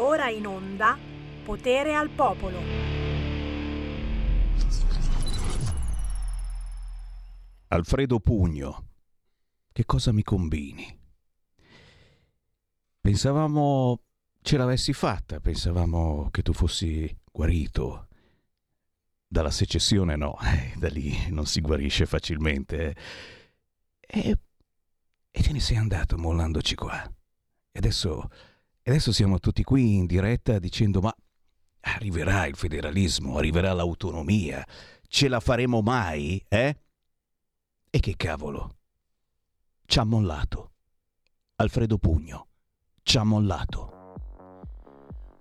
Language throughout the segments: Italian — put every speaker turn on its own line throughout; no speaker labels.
Ora in onda Potere al Popolo.
Alfredo Pugno, che cosa mi combini? Pensavamo ce l'avessi fatta, pensavamo che tu fossi guarito. Dalla secessione no, eh, da lì non si guarisce facilmente. Eh. E, e te ne sei andato mollandoci qua. E adesso, adesso siamo tutti qui in diretta dicendo ma arriverà il federalismo, arriverà l'autonomia, ce la faremo mai, eh? E che cavolo? Ci ha mollato. Alfredo Pugno ci ha mollato.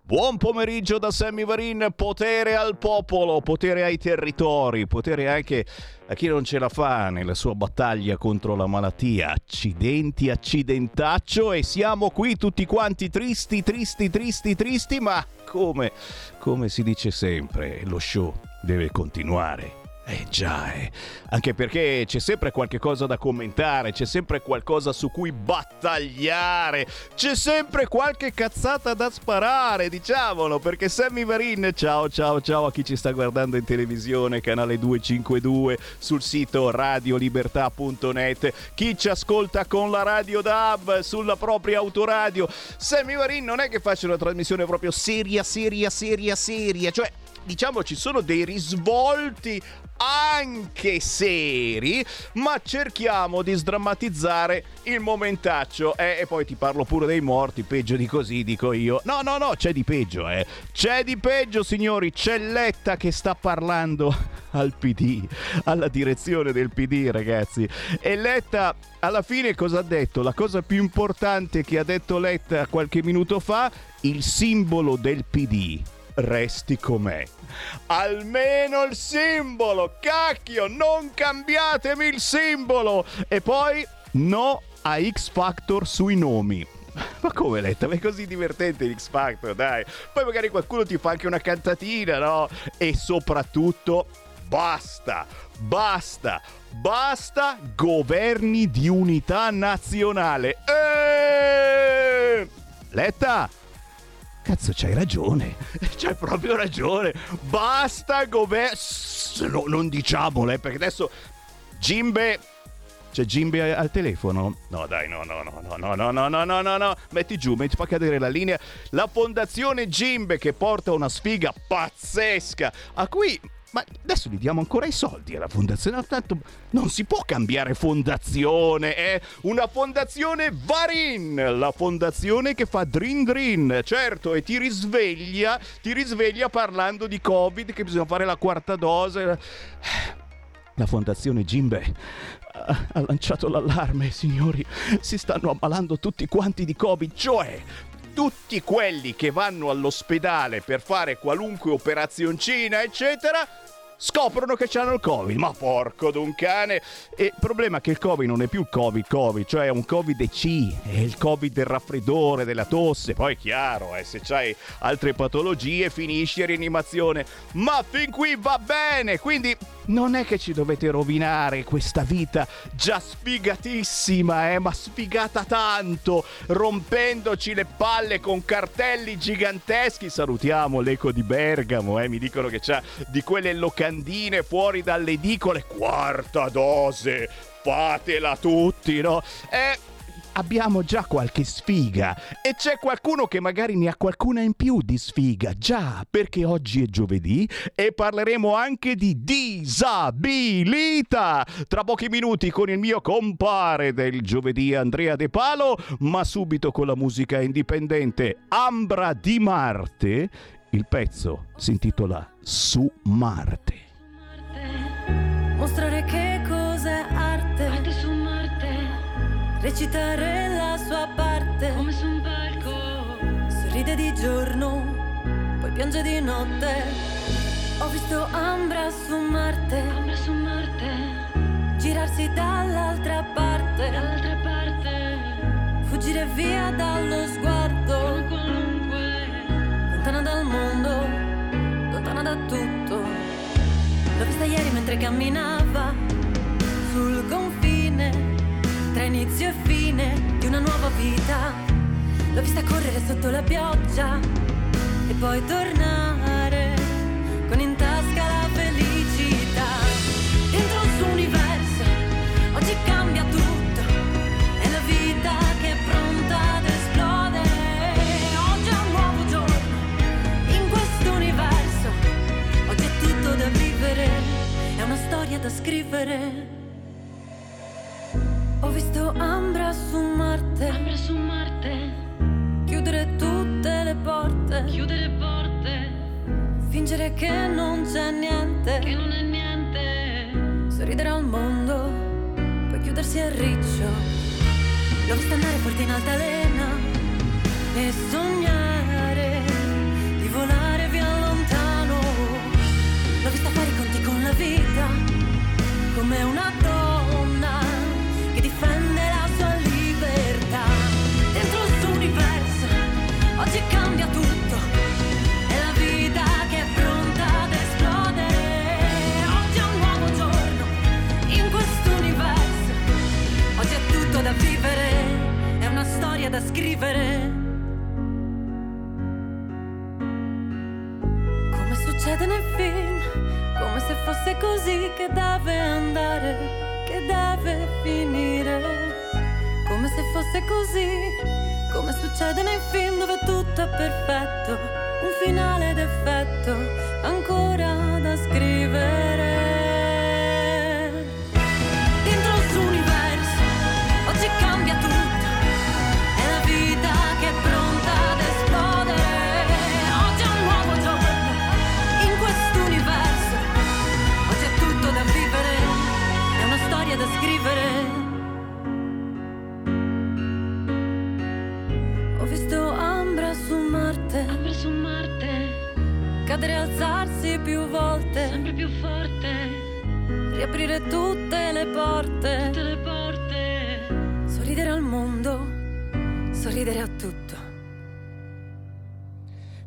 Buon pomeriggio da Sammy Varin, potere al popolo, potere ai territori, potere anche a chi non ce la fa nella sua battaglia contro la malattia. Accidenti, accidentaccio e siamo qui tutti quanti tristi, tristi, tristi, tristi, ma come, come si dice sempre, lo show deve continuare. Eh già, eh. anche perché c'è sempre qualche cosa da commentare, c'è sempre qualcosa su cui battagliare, c'è sempre qualche cazzata da sparare, diciamolo, perché Sammy Varin, ciao ciao ciao a chi ci sta guardando in televisione, canale 252, sul sito radiolibertà.net, chi ci ascolta con la radio DAB, sulla propria autoradio. Sammy Varin non è che faccia una trasmissione proprio seria, seria, seria, seria, cioè diciamo ci sono dei risvolti anche seri, ma cerchiamo di sdrammatizzare il momentaccio. Eh, e poi ti parlo pure dei morti, peggio di così, dico io. No, no, no, c'è di peggio, eh. C'è di peggio, signori. C'è Letta che sta parlando al PD, alla direzione del PD, ragazzi. E Letta alla fine cosa ha detto? La cosa più importante che ha detto Letta qualche minuto fa, il simbolo del PD resti com'è. Almeno il simbolo, cacchio, non cambiatemi il simbolo. E poi no a X Factor sui nomi. Ma come Letta? Ma è così divertente l'X Factor, dai. Poi magari qualcuno ti fa anche una cantatina, no? E soprattutto, basta, basta, basta governi di unità nazionale. Eeeh! Letta, Cazzo, c'hai ragione. C'hai proprio ragione. Basta. No, non diciamole, eh, perché adesso Jimbe. C'è Jimbe al telefono? No, dai, no, no, no, no, no, no, no, no, no, no, no. Metti giù, metti, fa cadere la linea. La fondazione Jimbe che porta una sfiga pazzesca, a cui ma adesso gli diamo ancora i soldi alla fondazione. Tanto non si può cambiare fondazione, è una fondazione Varin, la fondazione che fa Drin Drin, certo, e ti risveglia, ti risveglia parlando di Covid, che bisogna fare la quarta dose. La fondazione Jimbe ha lanciato l'allarme, signori. Si stanno ammalando tutti quanti di Covid, cioè tutti quelli che vanno all'ospedale per fare qualunque operazioncina, eccetera, scoprono che hanno il covid. Ma porco d'un cane. E il problema è che il covid non è più il covid covid cioè è un covid C è il covid del raffreddore della tosse. Poi è chiaro eh, se c'hai altre patologie finisci in rianimazione. Ma fin qui va bene. Quindi non è che ci dovete rovinare questa vita già sfigatissima, eh, ma sfigata tanto, rompendoci le palle con cartelli giganteschi. Salutiamo l'eco di Bergamo, eh, mi dicono che c'ha di quelle locandine fuori dalle edicole. Quarta dose, fatela tutti, no? Eh abbiamo già qualche sfiga e c'è qualcuno che magari ne ha qualcuna in più di sfiga, già perché oggi è giovedì e parleremo anche di disabilità. Tra pochi minuti con il mio compare del giovedì Andrea De Palo, ma subito con la musica indipendente Ambra di Marte. Il pezzo si intitola Su Marte.
Mostrare che cos'è arte. Arte su recitare la sua parte come su un palco. Sorride di giorno, poi piange di notte. Ho visto Ambra su Marte, Ambra su Marte, girarsi dall'altra parte, dall'altra parte, fuggire via dallo sguardo, lontana dal mondo, lontana da tutto. L'ho vista ieri mentre camminava sul confine tra inizio e fine di una nuova vita. L'ho vista correre sotto la pioggia e poi tornare con in tasca una storia da scrivere. Ho visto Ambra su Marte.
Ambra su Marte.
Chiudere tutte le porte.
Chiudere porte.
Fingere che non c'è niente.
Che non è niente.
Sorridere al mondo. Poi chiudersi a riccio. L'ho vista andare forte in altalena. E sognare di volare via lontano. L'ho vista fare i conti con la vita. Come una donna che difende la sua libertà. Dentro il suo universo, oggi cambia tutto. È la vita che è pronta ad esplodere. Oggi è un nuovo giorno in questo universo. Oggi è tutto da vivere, è una storia da scrivere. Come succede nel film, come se fosse così che deve andare, che deve finire. Come se fosse così, come succede nei film dove tutto è perfetto, un finale d'effetto ancora da scrivere. Cadere alzarsi più volte,
Sempre più forte.
riaprire tutte le porte,
Tutte le porte.
sorridere al mondo, sorridere a tutto.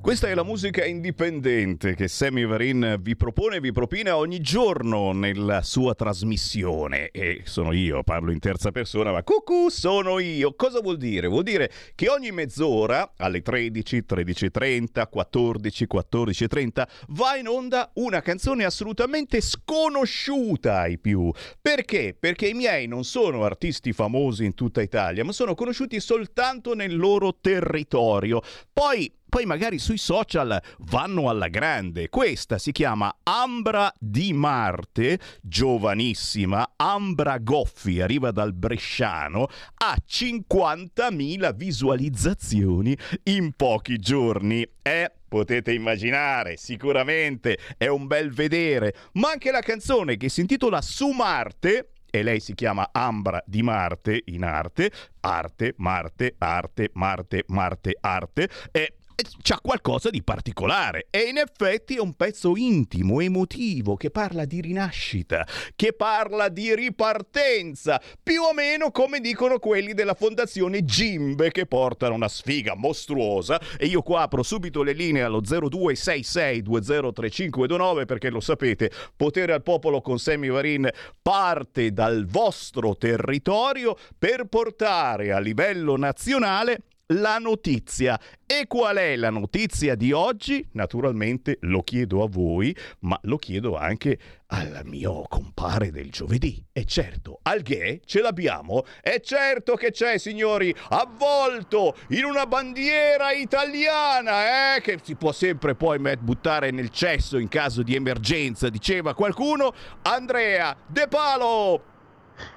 Questa è la musica indipendente che Sammy Varin vi propone e vi propina ogni giorno nella sua trasmissione. E sono io, parlo in terza persona, ma cucù, sono io. Cosa vuol dire? Vuol dire che ogni mezz'ora, alle 13, 13.30, 14, 14.30, va in onda una canzone assolutamente sconosciuta ai più. Perché? Perché i miei non sono artisti famosi in tutta Italia, ma sono conosciuti soltanto nel loro territorio. Poi poi magari sui social vanno alla grande. Questa si chiama Ambra di Marte, giovanissima, Ambra Goffi, arriva dal Bresciano, ha 50.000 visualizzazioni in pochi giorni. Eh, potete immaginare, sicuramente è un bel vedere, ma anche la canzone che si intitola Su Marte e lei si chiama Ambra di Marte in arte, arte, Marte, arte, Marte, Marte, arte, e c'ha qualcosa di particolare. E in effetti è un pezzo intimo, emotivo, che parla di rinascita, che parla di ripartenza, più o meno come dicono quelli della fondazione Gimbe che portano una sfiga mostruosa. E io qua apro subito le linee allo 0266203529 perché lo sapete, potere al popolo con Sammy Varin parte dal vostro territorio per portare a livello nazionale la notizia. E qual è la notizia di oggi? Naturalmente lo chiedo a voi, ma lo chiedo anche al mio compare del giovedì. E certo, al ghe ce l'abbiamo? E certo che c'è, signori, avvolto in una bandiera italiana, eh, che si può sempre poi buttare nel cesso in caso di emergenza, diceva qualcuno. Andrea De Palo!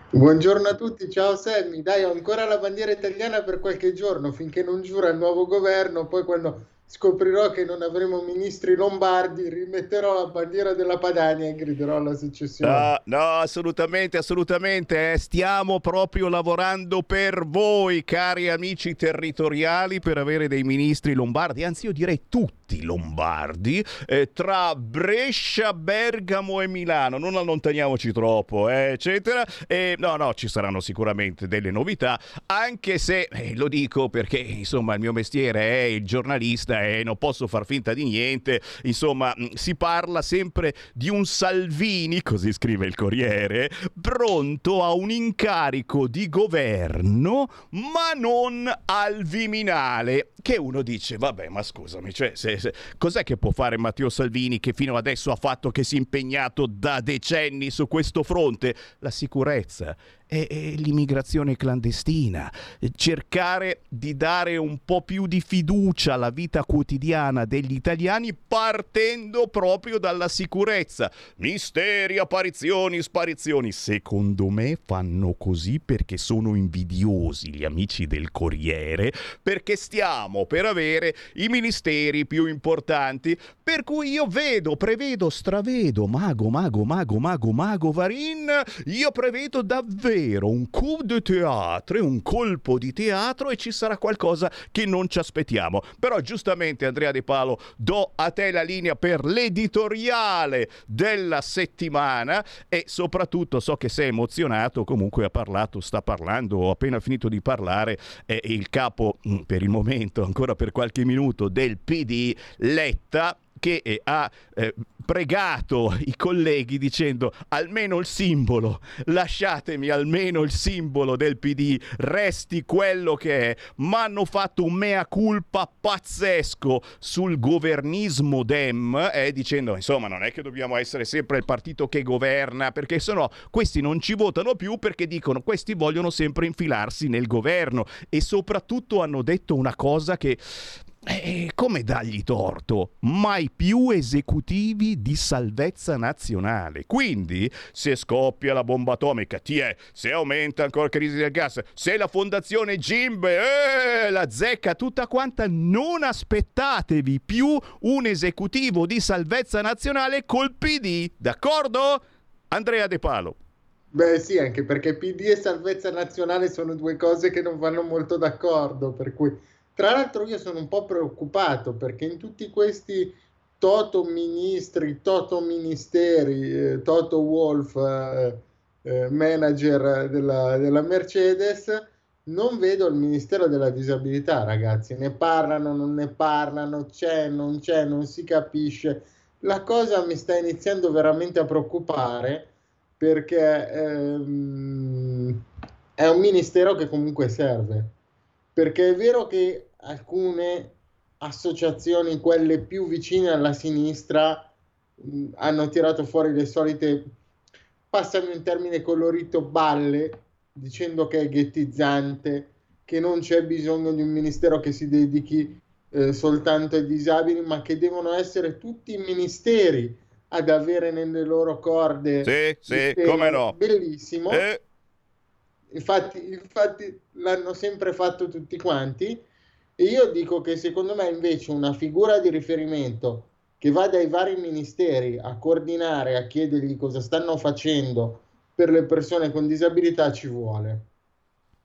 Buongiorno a tutti, ciao Sammy. Dai, ho ancora la bandiera italiana per qualche giorno finché non giura il nuovo governo. Poi, quando scoprirò che non avremo ministri lombardi, rimetterò la bandiera della Padania e griderò alla secessione.
No, no, assolutamente, assolutamente. eh. Stiamo proprio lavorando per voi, cari amici territoriali, per avere dei ministri lombardi, anzi, io direi tutti lombardi, eh, tra Brescia, Bergamo e Milano. Non allontaniamoci troppo, eh, eccetera. E no, no, ci saranno sicuramente delle novità, anche se eh, lo dico perché insomma il mio mestiere è il giornalista finta e non posso far finta di niente. Insomma, mm, si parla sempre di un Salvini, così scrive il Corriere, pronto a un incarico di governo, ma non al Viminale. Che uno dice, vabbè, ma scusami, cioè, se, se, cos'è che può fare Matteo Salvini che fino adesso ha fatto che si è impegnato da decenni su questo fronte? La sicurezza è, è l'immigrazione clandestina, cercare di dare un po' più di fiducia alla vita quotidiana degli italiani partendo proprio dalla sicurezza. Misteri, apparizioni, sparizioni. Secondo me fanno così perché sono invidiosi gli amici del Corriere, perché stiamo per avere i ministeri più importanti. Per cui io vedo, prevedo, stravedo, mago, mago, mago, mago, mago, Varin, io prevedo davvero davvero un coup de théâtre, un colpo di teatro e ci sarà qualcosa che non ci aspettiamo. Però giustamente Andrea De Palo do a te la linea per l'editoriale della settimana e soprattutto so che sei emozionato, comunque ha parlato, sta parlando, ho appena finito di parlare, è il capo mm, per il momento, ancora per qualche minuto, del PD Letta che eh, ha eh, pregato i colleghi dicendo almeno il simbolo, lasciatemi almeno il simbolo del PD, resti quello che è, ma hanno fatto un mea culpa pazzesco sul governismo dem, eh, dicendo insomma non è che dobbiamo essere sempre il partito che governa, perché sennò questi non ci votano più perché dicono questi vogliono sempre infilarsi nel governo. E soprattutto hanno detto una cosa che e come dargli torto? Mai più esecutivi di salvezza nazionale. Quindi, se scoppia la bomba atomica, ti è, se aumenta ancora la crisi del gas, se la fondazione Gimbe eh, la zecca tutta quanta, non aspettatevi più un esecutivo di salvezza nazionale col PD, d'accordo? Andrea De Palo.
Beh sì, anche perché PD e salvezza nazionale sono due cose che non vanno molto d'accordo, per cui tra l'altro io sono un po' preoccupato perché in tutti questi toto ministri, toto ministeri, eh, toto Wolf, eh, eh, manager della, della, Mercedes, non vedo il Ministero della Disabilità, ragazzi. Ne parlano, non ne parlano, c'è, non c'è, non si capisce. La cosa mi sta iniziando veramente a preoccupare perché ehm, è un ministero che comunque serve perché è vero che alcune associazioni, quelle più vicine alla sinistra, mh, hanno tirato fuori le solite, passami un termine colorito, balle, dicendo che è ghettizzante, che non c'è bisogno di un ministero che si dedichi eh, soltanto ai disabili, ma che devono essere tutti i ministeri ad avere nelle loro corde.
Sì, sì, come no.
Bellissimo. Eh Infatti, infatti l'hanno sempre fatto tutti quanti. E io dico che secondo me invece una figura di riferimento che va dai vari ministeri a coordinare, a chiedergli cosa stanno facendo per le persone con disabilità ci vuole.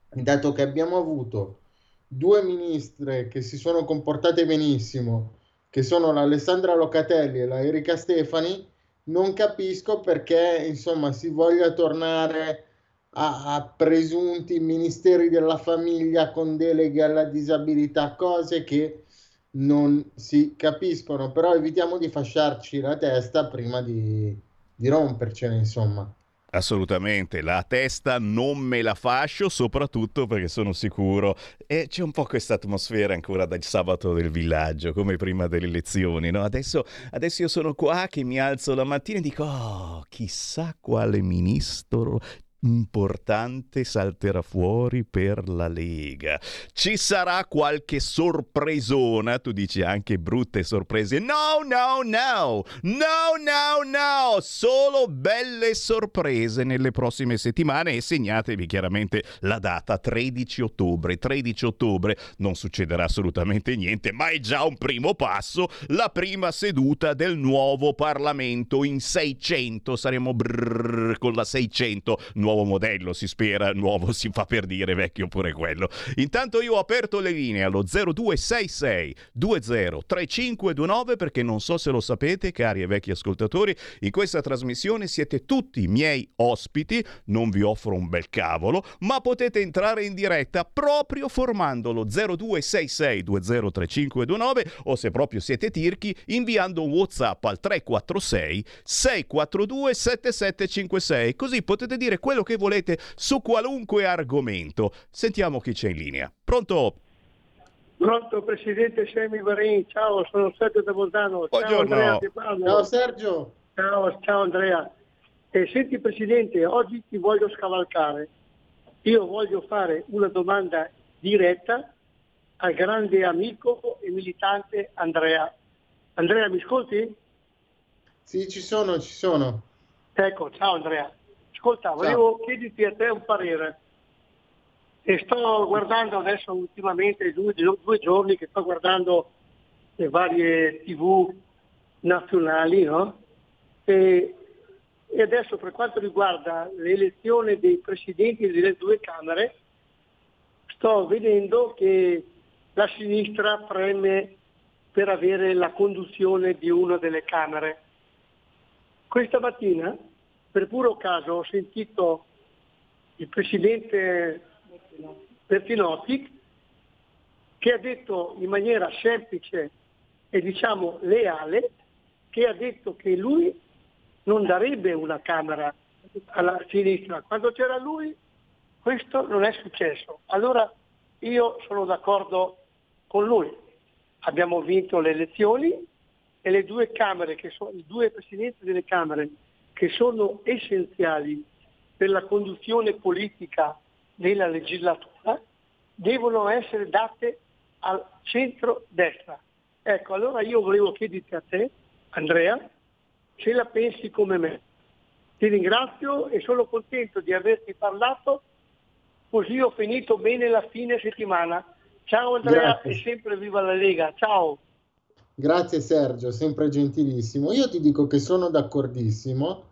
Dato che abbiamo avuto due ministre che si sono comportate benissimo, che sono l'Alessandra Locatelli e la Erika Stefani, non capisco perché insomma si voglia tornare a, a presunti ministeri della famiglia con deleghe alla disabilità, cose che non si capiscono, però evitiamo di fasciarci la testa prima di, di rompercene, insomma.
Assolutamente, la testa non me la fascio, soprattutto perché sono sicuro e c'è un po' questa atmosfera ancora dal sabato del villaggio, come prima delle elezioni, no? Adesso, adesso io sono qua che mi alzo la mattina e dico, oh, chissà quale ministro importante salterà fuori per la Lega. Ci sarà qualche sorpresona, tu dici anche brutte sorprese. No, no, no, no, no, no, solo belle sorprese nelle prossime settimane e segnatevi chiaramente la data 13 ottobre. 13 ottobre non succederà assolutamente niente, ma è già un primo passo, la prima seduta del nuovo Parlamento in 600, saremo brrr con la 600 nuovo modello, si spera, nuovo si fa per dire, vecchio pure quello. Intanto io ho aperto le linee allo 0266 203529 perché non so se lo sapete, cari e vecchi ascoltatori, in questa trasmissione siete tutti miei ospiti, non vi offro un bel cavolo, ma potete entrare in diretta proprio formandolo 0266 203529 o se proprio siete tirchi inviando un WhatsApp al 346 642 7756, così potete dire quello che volete su qualunque argomento. Sentiamo chi c'è in linea. Pronto?
Pronto Presidente Semi Varin, ciao, sono Sergio da Bolzano. Ciao Andrea,
ciao Sergio.
Ciao, ciao Andrea. Eh, senti Presidente, oggi ti voglio scavalcare. Io voglio fare una domanda diretta al grande amico e militante Andrea. Andrea, mi ascolti?
Sì, ci sono, ci sono.
Ecco, ciao Andrea. Ascolta, volevo chiederti a te un parere. E sto guardando adesso ultimamente, due, due giorni che sto guardando le varie tv nazionali, no? E, e adesso per quanto riguarda l'elezione dei presidenti delle due Camere, sto vedendo che la sinistra preme per avere la conduzione di una delle Camere. Questa mattina, per puro caso, ho sentito il presidente Bertinotti che ha detto in maniera semplice e diciamo leale che ha detto che lui non darebbe una Camera alla sinistra. Quando c'era lui questo non è successo. Allora io sono d'accordo con lui. Abbiamo vinto le elezioni e le due Camere, che sono, i due Presidenti delle Camere che sono essenziali per la conduzione politica della legislatura, devono essere date al centro-destra. Ecco, allora io volevo chiederti a te, Andrea, se la pensi come me. Ti ringrazio e sono contento di averti parlato, così ho finito bene la fine settimana. Ciao Andrea Grazie. e sempre viva la Lega. Ciao.
Grazie Sergio, sempre gentilissimo. Io ti dico che sono d'accordissimo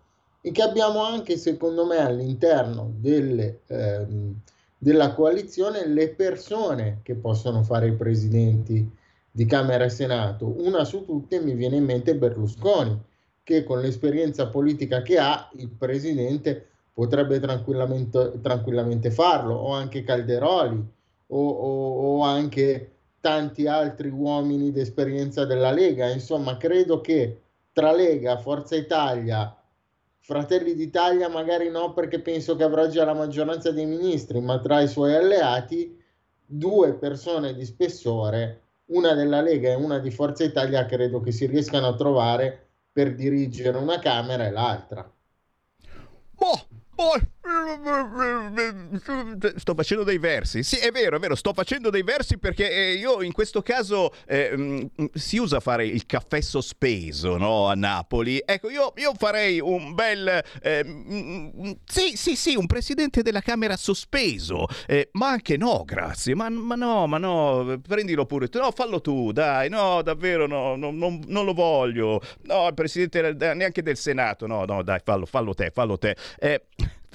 e che abbiamo anche, secondo me, all'interno delle, ehm, della coalizione le persone che possono fare i presidenti di Camera e Senato. Una su tutte mi viene in mente Berlusconi che con l'esperienza politica che ha il presidente potrebbe tranquillamente, tranquillamente farlo, o anche Calderoli, o, o, o anche tanti altri uomini d'esperienza della Lega. Insomma, credo che tra Lega, Forza Italia, Fratelli d'Italia magari no perché penso che avrà già la maggioranza dei ministri, ma tra i suoi alleati due persone di spessore, una della Lega e una di Forza Italia, credo che si riescano a trovare per dirigere una Camera e l'altra.
Boh, boh, Sto facendo dei versi. Sì, è vero, è vero, sto facendo dei versi perché eh, io in questo caso eh, mm, si usa fare il caffè sospeso no? a Napoli. Ecco, io, io farei un bel... Eh, mm, sì, sì, sì, un presidente della Camera sospeso. Eh, ma anche no, grazie. Ma, ma, no, ma no, prendilo pure. No, fallo tu, dai. No, davvero, no, no non, non, lo voglio. No, il presidente neanche del Senato. No, no, dai, fallo, fallo te, fallo te. Eh,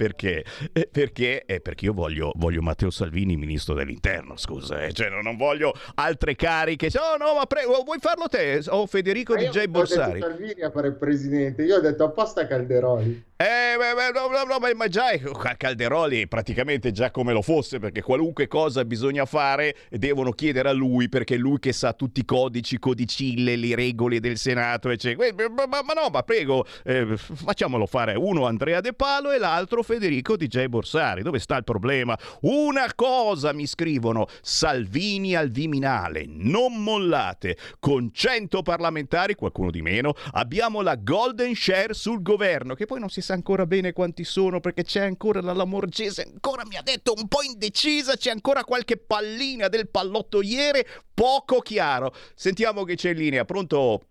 perché? Eh, perché? Eh, perché io voglio, voglio, Matteo Salvini ministro dell'interno, scusa, eh. cioè, non voglio altre cariche. Oh no, ma prego, vuoi farlo te? O Federico ma DJ Borsari.
Salvini a fare il presidente, io ho detto apposta Calderoli.
Eh, beh, no, no, no, ma già Calderoli praticamente già come lo fosse, perché qualunque cosa bisogna fare devono chiedere a lui, perché è lui che sa tutti i codici, codicille, le regole del Senato, eccetera. Ma, ma, ma no, ma prego, eh, facciamolo fare uno Andrea De Palo e l'altro Federico DJ Borsari. Dove sta il problema? Una cosa mi scrivono, Salvini al Viminale, non mollate, con 100 parlamentari, qualcuno di meno, abbiamo la golden share sul governo, che poi non si sa ancora bene quanti sono perché c'è ancora la Lamorgese, ancora mi ha detto un po' indecisa, c'è ancora qualche pallina del pallottoiere, poco chiaro. Sentiamo che c'è in linea, pronto?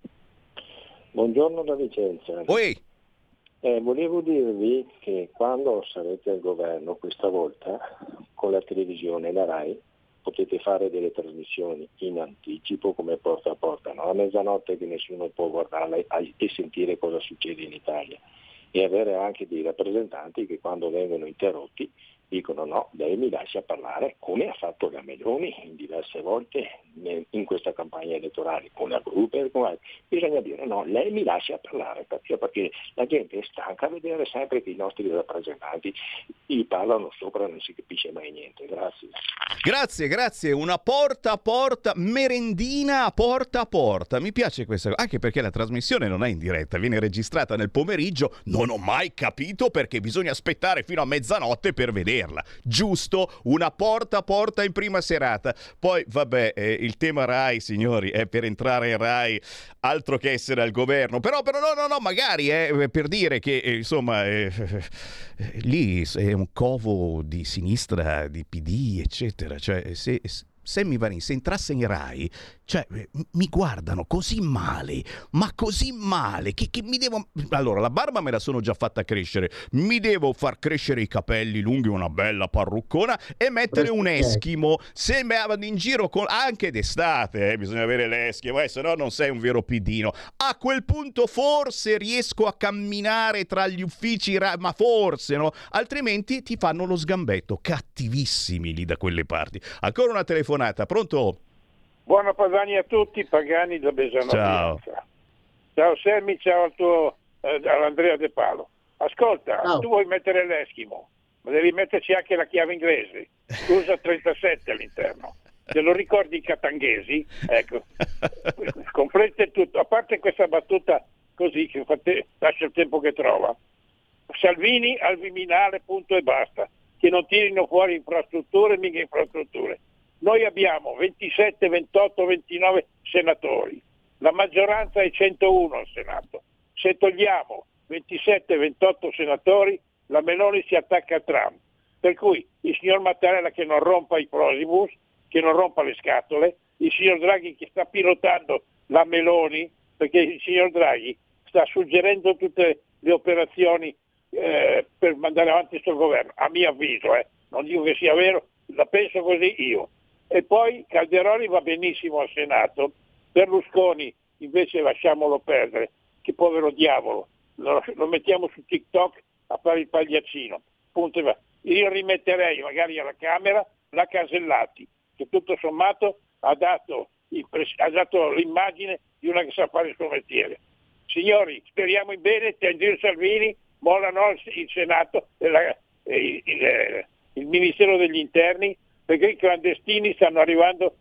Buongiorno da Vicenza.
Oi.
Eh, volevo dirvi che quando sarete al governo questa volta con la televisione e la RAI potete fare delle trasmissioni in anticipo come porta a porta, no? a mezzanotte che nessuno può guardarla e sentire cosa succede in Italia e avere anche dei rappresentanti che quando vengono interrotti dicono no, lei mi lascia parlare come ha fatto la Meloni diverse volte in questa campagna elettorale con la Gruber, con bisogna dire no, lei mi lascia parlare perché, perché la gente è stanca a vedere sempre che i nostri rappresentanti gli parlano sopra non si capisce mai niente. Grazie.
Grazie, grazie. Una porta a porta, merendina porta a porta. Mi piace questa cosa, anche perché la trasmissione non è in diretta, viene registrata nel pomeriggio. Non ho mai capito perché bisogna aspettare fino a mezzanotte per vedere vederla. Giusto, una porta a porta in prima serata. Poi, vabbè, eh, il tema Rai, signori, è per entrare in Rai altro che essere al governo. Però, però no, no, no, magari è eh, per dire che, eh, insomma, eh, eh, lì è un covo di sinistra, di PD, eccetera. Cioè, se, Sammy Varin, se entrasse in Rai, cioè, eh, mi guardano così male, ma così male, che, che, mi devo... Allora, la barba me la sono già fatta crescere, mi devo far crescere i capelli lunghi, una bella parruccona e mettere un eschimo. Se me vado in giro con... anche d'estate, eh, bisogna avere l'eschimo, eh, se no non sei un vero pidino. A quel punto forse riesco a camminare tra gli uffici, ma forse, no? Altrimenti ti fanno lo sgambetto, cattivissimi lì da quelle parti. Ancora una telefonata, pronto?
Buona Padani a tutti, Pagani da Besano.
Ciao.
Ciao Semmi, ciao al tuo, eh, all'Andrea De Palo. Ascolta, ciao. tu vuoi mettere l'Eschimo, ma devi metterci anche la chiave inglese. Usa 37 all'interno. Te lo ricordi i catanghesi? Ecco, completa tutto. A parte questa battuta così, che fate, lascia il tempo che trova. Salvini al Viminale, punto e basta. Che non tirino fuori infrastrutture, mica infrastrutture noi abbiamo 27, 28, 29 senatori, la maggioranza è 101 al Senato. Se togliamo 27, 28 senatori, la Meloni si attacca a Trump. Per cui il signor Mattarella che non rompa i prosibus, che non rompa le scatole, il signor Draghi che sta pilotando la Meloni, perché il signor Draghi sta suggerendo tutte le operazioni eh, per mandare avanti questo governo, a mio avviso, eh. non dico che sia vero, la penso così io. E poi Calderoni va benissimo al Senato, Berlusconi invece lasciamolo perdere, che povero diavolo, lo, lo mettiamo su TikTok a fare il pagliaccino. Punto. Io rimetterei magari alla Camera la Casellati, che tutto sommato ha dato, ha dato l'immagine di una che sa fare il suo mestiere. Signori, speriamo in bene, Tangir Salvini, mollano il Senato, il, il, il, il Ministero degli Interni perché i clandestini stanno arrivando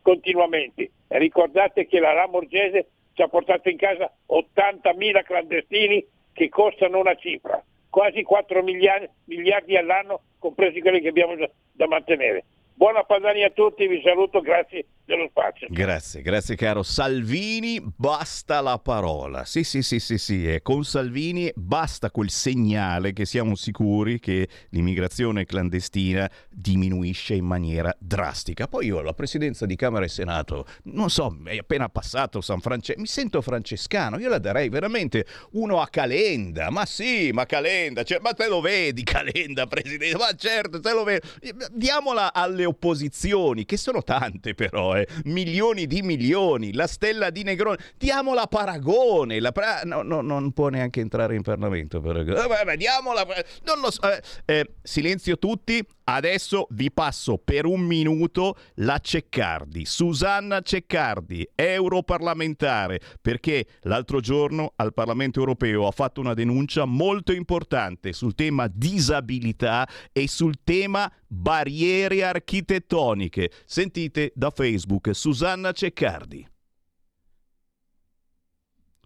continuamente. Ricordate che la Lamorgese ci ha portato in casa 80.000 clandestini che costano una cifra, quasi 4 miliardi, all'anno, compresi quelli che abbiamo da mantenere. Buona Padania a tutti, vi saluto, grazie dello spazio.
Grazie, grazie caro. Salvini, basta la parola. Sì, sì, sì, sì, sì, e con Salvini basta quel segnale che siamo sicuri che l'immigrazione clandestina diminuisce in maniera drastica. Poi io la presidenza di Camera e Senato, non so, è appena passato San Francesco, mi sento francescano, io la darei veramente uno a Calenda, ma sì, ma Calenda, cioè, ma te lo vedi Calenda, presidente, ma certo, te lo vedi. Diamola alle opposizioni, che sono tante però, eh. milioni di milioni, la stella di Negroni, diamola a Paragone, la pra... no, no, non può neanche entrare in Parlamento Paragone, eh, vabbè, diamola, non lo so, eh, eh, silenzio tutti, Adesso vi passo per un minuto la Ceccardi, Susanna Ceccardi, europarlamentare, perché l'altro giorno al Parlamento europeo ha fatto una denuncia molto importante sul tema disabilità e sul tema barriere architettoniche. Sentite da Facebook Susanna Ceccardi.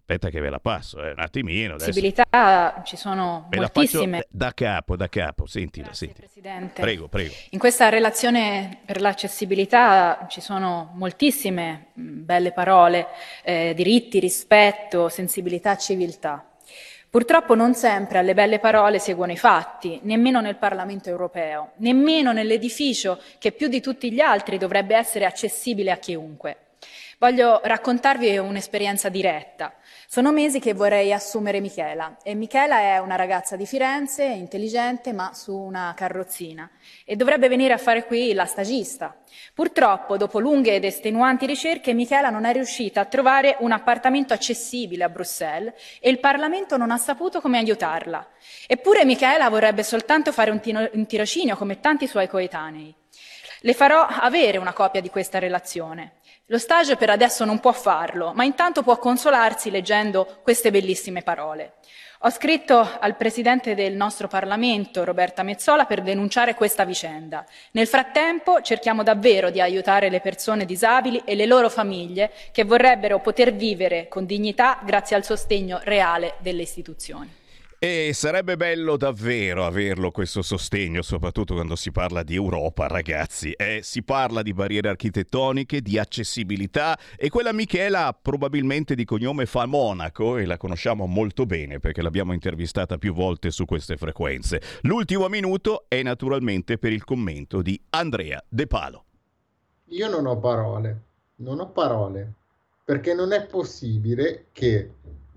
Aspetta che ve la passo, eh, un attimino.
Possibilità ci sono ve moltissime.
da capo, da capo, sentila, Grazie, sentila.
Presidente.
Prego, prego.
In questa relazione per l'accessibilità ci sono moltissime belle parole, eh, diritti, rispetto, sensibilità, civiltà. Purtroppo non sempre alle belle parole seguono i fatti, nemmeno nel Parlamento europeo, nemmeno nell'edificio che più di tutti gli altri dovrebbe essere accessibile a chiunque. Voglio raccontarvi un'esperienza diretta. Sono mesi che vorrei assumere Michela e Michela è una ragazza di Firenze, intelligente ma su una carrozzina e dovrebbe venire a fare qui la stagista. Purtroppo, dopo lunghe ed estenuanti ricerche, Michela non è riuscita a trovare un appartamento accessibile a Bruxelles e il Parlamento non ha saputo come aiutarla. Eppure Michela vorrebbe soltanto fare un, tino- un tirocinio come tanti suoi coetanei. Le farò avere una copia di questa relazione. Lo stage per adesso non può farlo, ma intanto può consolarsi leggendo queste bellissime parole. Ho scritto al Presidente del nostro Parlamento, Roberta Mezzola, per denunciare questa vicenda. Nel frattempo cerchiamo davvero di aiutare le persone disabili e le loro famiglie che vorrebbero poter vivere con dignità grazie al sostegno reale delle istituzioni.
E sarebbe bello davvero averlo questo sostegno, soprattutto quando si parla di Europa, ragazzi. Eh, si parla di barriere architettoniche, di accessibilità e quella Michela probabilmente di cognome fa Monaco e la conosciamo molto bene perché l'abbiamo intervistata più volte su queste frequenze. L'ultimo minuto è naturalmente per il commento di Andrea De Palo.
Io non ho parole, non ho parole, perché non è possibile che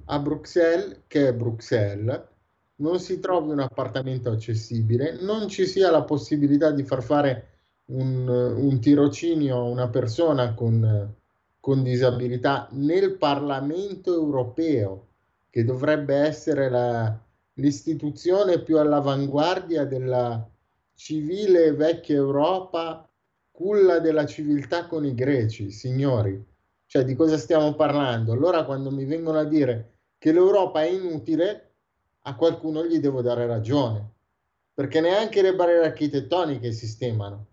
a Bruxelles, che è Bruxelles, non si trovi un appartamento accessibile, non ci sia la possibilità di far fare un, un tirocinio a una persona con, con disabilità nel Parlamento europeo, che dovrebbe essere la, l'istituzione più all'avanguardia della civile vecchia Europa, culla della civiltà con i greci, signori. Cioè, di cosa stiamo parlando? Allora, quando mi vengono a dire che l'Europa è inutile, a qualcuno gli devo dare ragione, perché neanche le barriere architettoniche sistemano.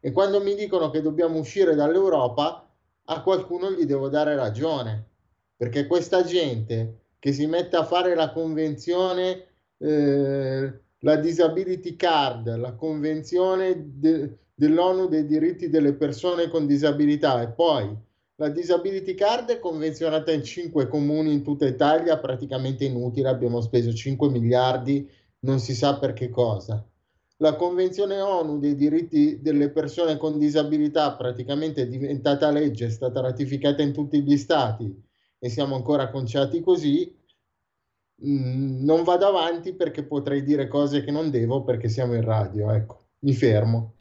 E quando mi dicono che dobbiamo uscire dall'Europa, a qualcuno gli devo dare ragione, perché questa gente che si mette a fare la convenzione, eh, la disability card, la convenzione de- dell'ONU dei diritti delle persone con disabilità e poi la disability card è convenzionata in cinque comuni in tutta Italia, praticamente inutile, abbiamo speso 5 miliardi, non si sa per che cosa. La Convenzione ONU dei diritti delle persone con disabilità praticamente è diventata legge, è stata ratificata in tutti gli stati e siamo ancora conciati così. Mm, non vado avanti perché potrei dire cose che non devo perché siamo in radio, ecco, mi fermo.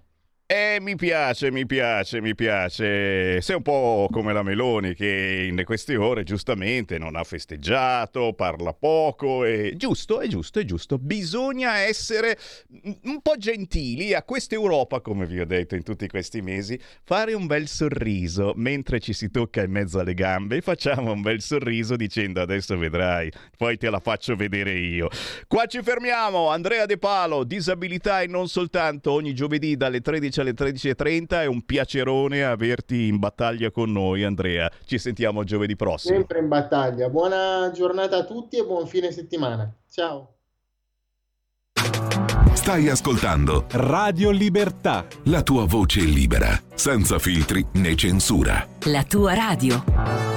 Eh, mi piace, mi piace, mi piace. Sei un po' come la Meloni che in queste ore giustamente non ha festeggiato, parla poco e giusto, è giusto, è giusto. Bisogna essere un po' gentili a questa Europa, come vi ho detto in tutti questi mesi, fare un bel sorriso mentre ci si tocca in mezzo alle gambe. Facciamo un bel sorriso dicendo adesso vedrai, poi te la faccio vedere io. Qua ci fermiamo. Andrea De Palo, disabilità e non soltanto ogni giovedì dalle 13 alle 13.30. È un piacerone averti in battaglia con noi, Andrea. Ci sentiamo giovedì prossimo.
Sempre in battaglia. Buona giornata a tutti e buon fine settimana. Ciao.
Stai ascoltando Radio Libertà. La tua voce libera, senza filtri né censura.
La tua radio.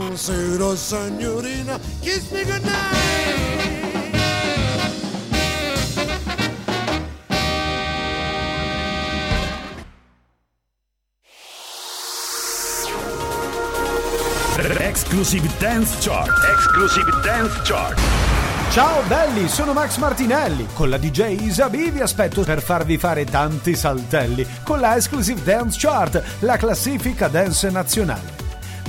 Buonasera signorina, kiss me goodnight.
Exclusive Dance Chart. Exclusive Dance Chart.
Ciao belli, sono Max Martinelli. Con la DJ Isabi vi aspetto per farvi fare tanti saltelli con la Exclusive Dance Chart, la classifica dance nazionale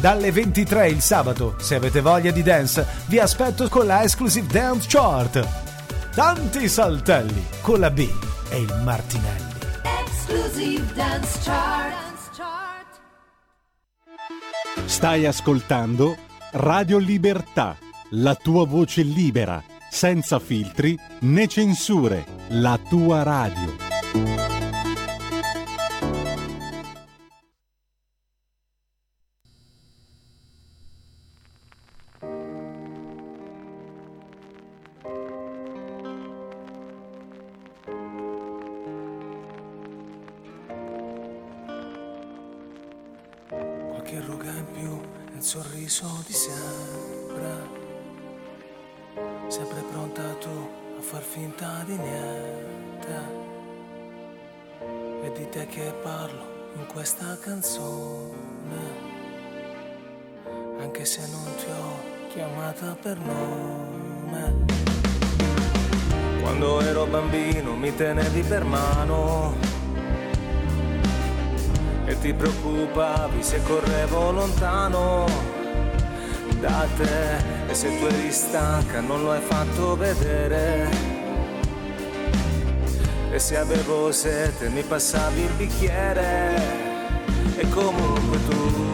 dalle 23 il sabato. Se avete voglia di dance, vi aspetto con la Exclusive Dance Chart. Tanti saltelli con la B e il Martinelli. Exclusive Dance Chart.
Stai ascoltando Radio Libertà, la tua voce libera, senza filtri né censure, la tua radio.
Tu a far finta di niente. È di te che parlo in questa canzone. Anche se non ti ho chiamata per nome. Quando ero bambino mi tenevi per mano e ti preoccupavi se correvo lontano da te e se tu eri stanca non lo hai fatto vedere. E se avevo sete mi passavi il bicchiere. E comunque tu.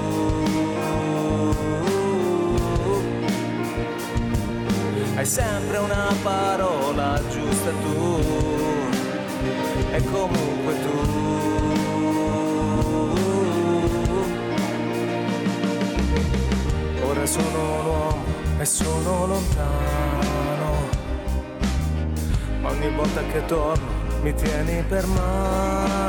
Hai sempre una parola giusta tu. E comunque tu. Ora sono un uomo sono lontano. Ma ogni volta che torno mi tieni per mano.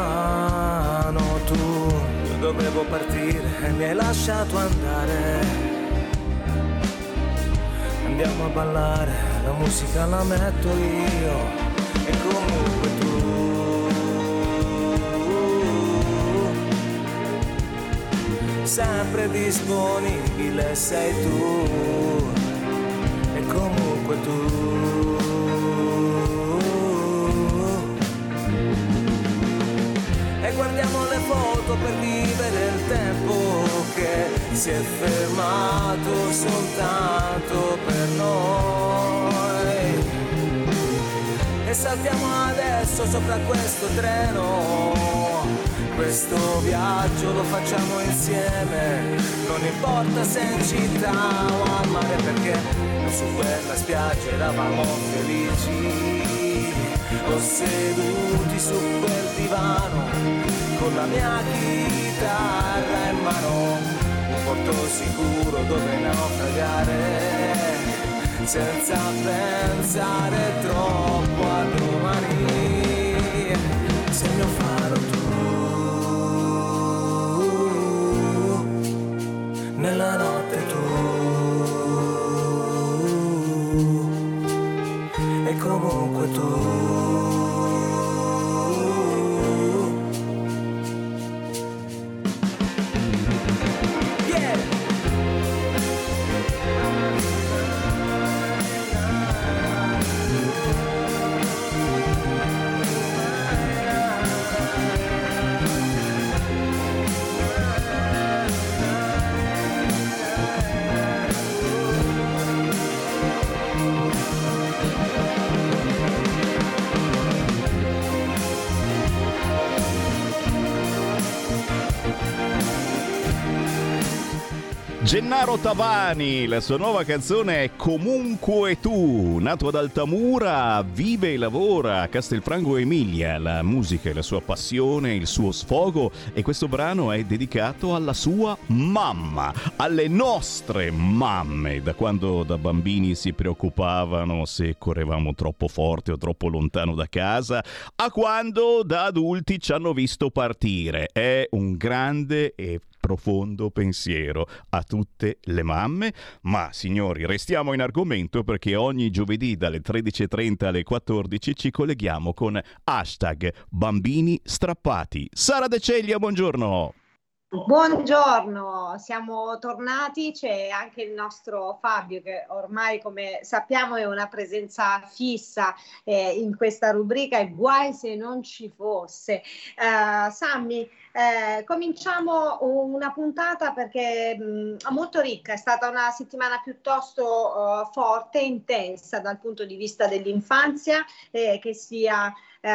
Tu io dovevo partire e mi hai lasciato andare. Andiamo a ballare, la musica la metto io. E comunque tu. Sempre disponibile sei tu comunque tu. E guardiamo le foto per vivere il tempo che si è fermato soltanto per noi. E saltiamo adesso sopra questo treno. Questo viaggio lo facciamo insieme, non importa se in città o a mare perché su quella spiaggia eravamo felici, o seduti su quel divano con la mia chitarra in mano un porto sicuro dove naufragare senza pensare troppo a domani. Il mio
Gennaro Tavani, la sua nuova canzone è Comunque tu, nato ad Altamura, vive e lavora a Castelfranco Emilia, la musica è la sua passione, il suo sfogo e questo brano è dedicato alla sua mamma, alle nostre mamme, da quando da bambini si preoccupavano se correvamo troppo forte o troppo lontano da casa, a quando da adulti ci hanno visto partire. È un grande e profondo pensiero a tutte le mamme, ma signori restiamo in argomento perché ogni giovedì dalle 13.30 alle 14 ci colleghiamo con hashtag bambini strappati. Sara De Ceglia, buongiorno!
Buongiorno, siamo tornati, c'è anche il nostro Fabio che ormai come sappiamo è una presenza fissa eh, in questa rubrica e guai se non ci fosse. Uh, Sammy, eh, cominciamo una puntata perché mh, molto ricca, è stata una settimana piuttosto uh, forte, intensa dal punto di vista dell'infanzia, eh, che sia eh,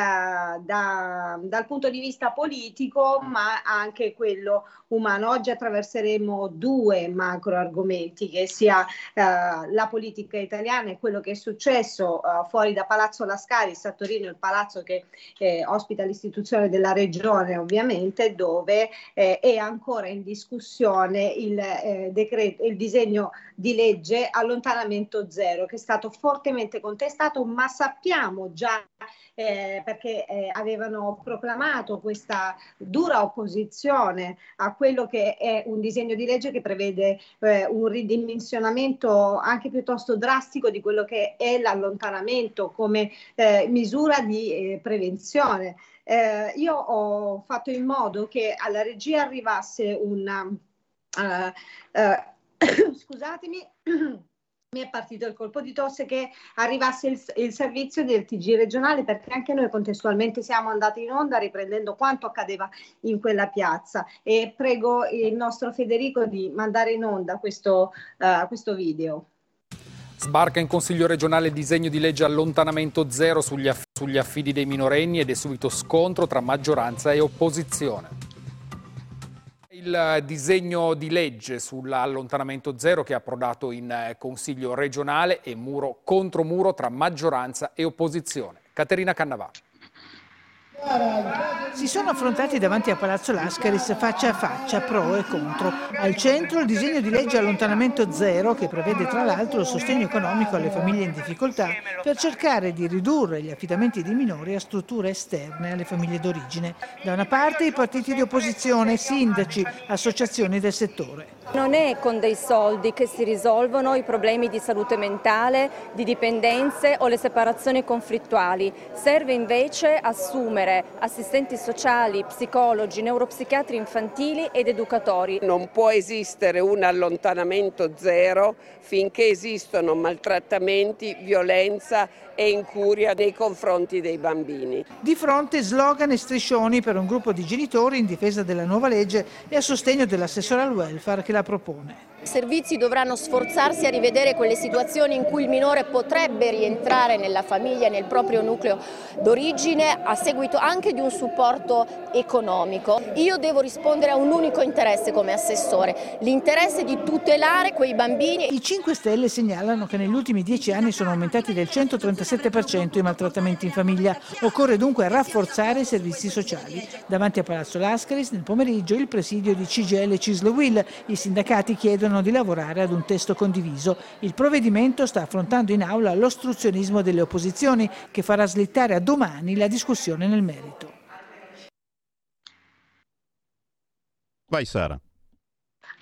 da, dal punto di vista politico, ma anche quello umano. Oggi attraverseremo due macro argomenti, che sia eh, la politica italiana e quello che è successo eh, fuori da Palazzo Lascaris a Torino, il palazzo che eh, ospita l'istituzione della regione, ovviamente, dove eh, è ancora in discussione il, eh, decreto, il disegno di legge allontanamento zero, che è stato fortemente contestato, ma sappiamo già eh, perché eh, avevano proclamato questa dura opposizione a quello che è un disegno di legge che prevede eh, un ridimensionamento anche piuttosto drastico di quello che è l'allontanamento come eh, misura di eh, prevenzione. Eh, io ho fatto in modo che alla regia arrivasse una... scusatemi mi è partito il colpo di tosse che arrivasse il, il, servizio del TG regionale perché anche noi contestualmente siamo andati in onda riprendendo quanto accadeva in quella piazza e prego il nostro Federico di mandare in onda questo, uh, questo video.
Sbarca in Consiglio regionale il disegno di legge allontanamento zero sugli, aff- sugli affidi dei minorenni ed è subito scontro tra maggioranza e opposizione il disegno di legge sull'allontanamento zero che è approdato in eh, Consiglio regionale e muro contro muro tra maggioranza e opposizione. Caterina Cannavà.
Si sono affrontati davanti a Palazzo Lascaris faccia a faccia, pro e contro. Al centro il disegno di legge allontanamento zero che prevede tra l'altro il sostegno economico alle famiglie in difficoltà per cercare di ridurre gli affidamenti dei minori a strutture esterne alle famiglie d'origine. Da una parte i partiti di opposizione, sindaci, associazioni del settore.
Non è con dei soldi che si risolvono i problemi di salute mentale, di dipendenze o le separazioni conflittuali. Serve invece assumere assistenti sociali, psicologi, neuropsichiatri infantili ed educatori.
Non può esistere un allontanamento zero finché esistono maltrattamenti, violenza e incuria nei confronti dei bambini.
Di fronte slogan e striscioni per un gruppo di genitori in difesa della nuova legge e a sostegno dell'assessore al welfare che la propone.
I servizi dovranno sforzarsi a rivedere quelle situazioni in cui il minore potrebbe rientrare nella famiglia, nel proprio nucleo d'origine, a seguito anche di un supporto economico. Io devo rispondere a un unico interesse come assessore, l'interesse di tutelare quei bambini.
I 5 Stelle segnalano che negli ultimi dieci anni sono aumentati del 137% i maltrattamenti in famiglia. Occorre dunque rafforzare i servizi sociali. Davanti a Palazzo Lascaris nel pomeriggio il presidio di CGL e Cislo Will. I sindacati chiedono di lavorare ad un testo condiviso. Il provvedimento sta affrontando in aula l'ostruzionismo delle opposizioni che farà slittare a domani la discussione nel merito.
Vai Sara.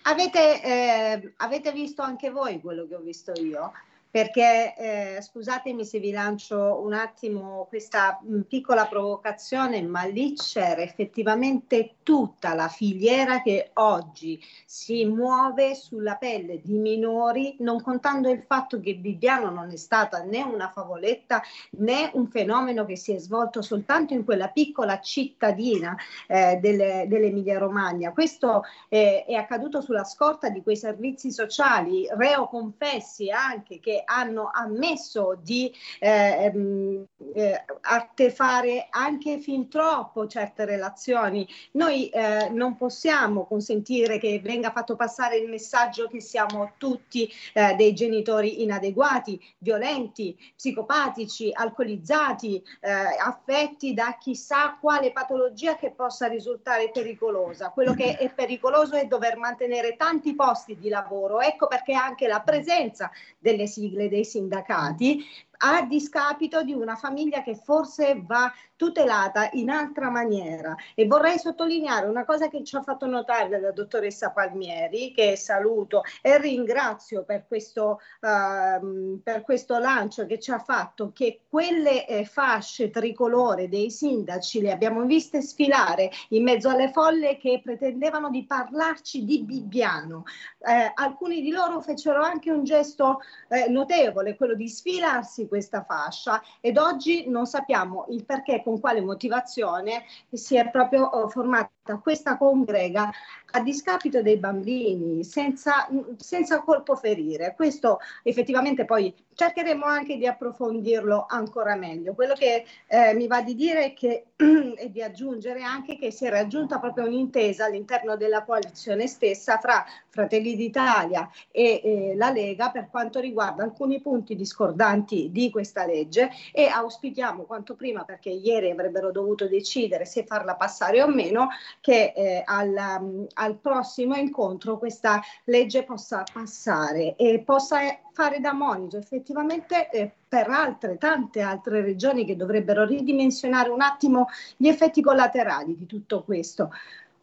Avete, eh, avete visto anche voi quello che ho visto io? Perché eh, scusatemi se vi lancio un attimo questa mh, piccola provocazione, ma lì c'era effettivamente tutta la filiera che oggi si muove sulla pelle di minori, non contando il fatto che Bibbiano non è stata né una favoletta né un fenomeno che si è svolto soltanto in quella piccola cittadina eh, delle, dell'Emilia Romagna. Questo eh, è accaduto sulla scorta di quei servizi sociali, reo confessi anche che hanno ammesso di eh, ehm, eh, artefare anche fin troppo certe relazioni. Noi eh, non possiamo consentire che venga fatto passare il messaggio che siamo tutti eh, dei genitori inadeguati, violenti, psicopatici, alcolizzati, eh, affetti da chissà quale patologia che possa risultare pericolosa. Quello che è pericoloso è dover mantenere tanti posti di lavoro. Ecco perché anche la presenza delle sigle sigle dei sindacati a discapito di una famiglia che forse va tutelata in altra maniera. E vorrei sottolineare una cosa che ci ha fatto notare la dottoressa Palmieri, che saluto e ringrazio per questo, uh, per questo lancio che ci ha fatto, che quelle eh, fasce tricolore dei sindaci le abbiamo viste sfilare in mezzo alle folle che pretendevano di parlarci di Bibbiano. Eh, alcuni di loro fecero anche un gesto eh, notevole, quello di sfilarsi questa fascia ed oggi non sappiamo il perché, con quale motivazione si è proprio oh, formata questa congrega a discapito dei bambini senza, senza colpo ferire. Questo effettivamente poi cercheremo anche di approfondirlo ancora meglio. Quello che eh, mi va di dire è che, e di aggiungere anche che si è raggiunta proprio un'intesa all'interno della coalizione stessa fra Fratelli d'Italia e eh, la Lega per quanto riguarda alcuni punti discordanti di di questa legge e auspichiamo quanto prima, perché ieri avrebbero dovuto decidere se farla passare o meno, che eh, al, um, al prossimo incontro questa legge possa passare e possa fare da monito effettivamente eh, per altre, tante altre regioni che dovrebbero ridimensionare un attimo gli effetti collaterali di tutto questo.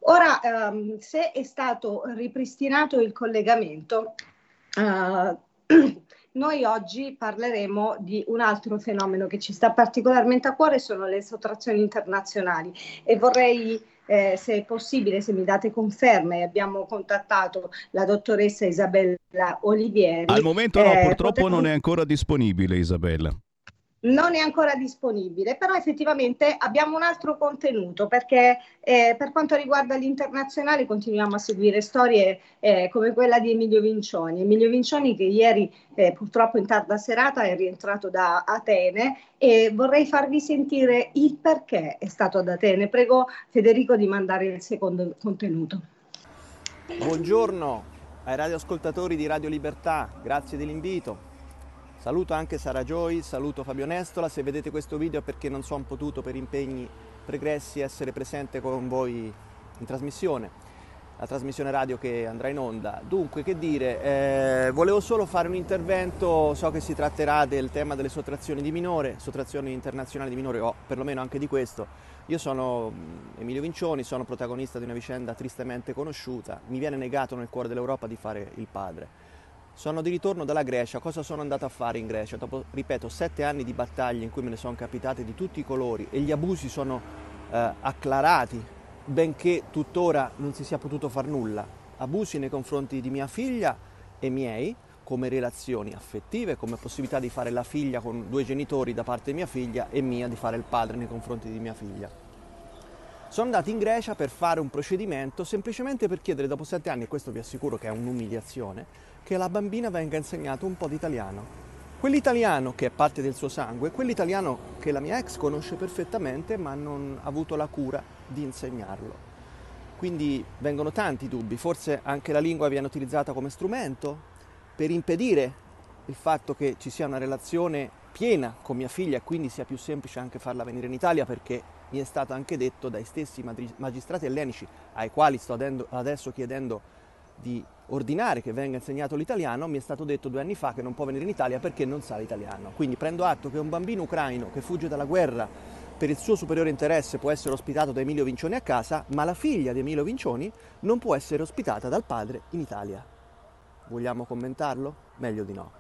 Ora, ehm, se è stato ripristinato il collegamento, eh, noi oggi parleremo di un altro fenomeno che ci sta particolarmente a cuore, sono le sottrazioni internazionali e vorrei eh, se è possibile, se mi date conferme, abbiamo contattato la dottoressa Isabella Olivieri.
Al momento no, eh, purtroppo potremmo... non è ancora disponibile Isabella
non è ancora disponibile, però effettivamente abbiamo un altro contenuto perché eh, per quanto riguarda l'internazionale continuiamo a seguire storie eh, come quella di Emilio Vincioni. Emilio Vincioni che ieri eh, purtroppo in tarda serata è rientrato da Atene e vorrei farvi sentire il perché è stato ad Atene. Prego Federico di mandare il secondo contenuto.
Buongiorno ai radioascoltatori di Radio Libertà, grazie dell'invito. Saluto anche Sara Joy, saluto Fabio Nestola, se vedete questo video è perché non sono potuto per impegni pregressi essere presente con voi in trasmissione, la trasmissione radio che andrà in onda. Dunque, che dire, eh, volevo solo fare un intervento, so che si tratterà del tema delle sottrazioni di minore, sottrazioni internazionali di minore o perlomeno anche di questo. Io sono mm, Emilio Vincioni, sono protagonista di una vicenda tristemente conosciuta, mi viene negato nel cuore dell'Europa di fare il padre. Sono di ritorno dalla Grecia, cosa sono andato a fare in Grecia? Dopo, ripeto, sette anni di battaglie in cui me ne sono capitate di tutti i colori e gli abusi sono eh, acclarati, benché tuttora non si sia potuto far nulla. Abusi nei confronti di mia figlia e miei, come relazioni affettive, come possibilità di fare la figlia con due genitori da parte di mia figlia e mia di fare il padre nei confronti di mia figlia. Sono andato in Grecia per fare un procedimento semplicemente per chiedere dopo sette anni, e questo vi assicuro che è un'umiliazione, che alla bambina venga insegnato un po' di italiano. Quell'italiano che è parte del suo sangue, quell'italiano che la mia ex conosce perfettamente ma non ha avuto la cura di insegnarlo. Quindi vengono tanti dubbi, forse anche la lingua viene utilizzata come strumento per impedire il fatto che ci sia una relazione piena con mia figlia e quindi sia più semplice anche farla venire in Italia perché mi è stato anche detto dai stessi magistrati ellenici ai quali sto adesso chiedendo di ordinare che venga insegnato l'italiano, mi è stato detto due anni fa che non può venire in Italia perché non sa l'italiano. Quindi prendo atto che un bambino ucraino che fugge dalla guerra per il suo superiore interesse può essere ospitato da Emilio Vincioni a casa, ma la figlia di Emilio Vincioni non può essere ospitata dal padre in Italia. Vogliamo commentarlo? Meglio di no.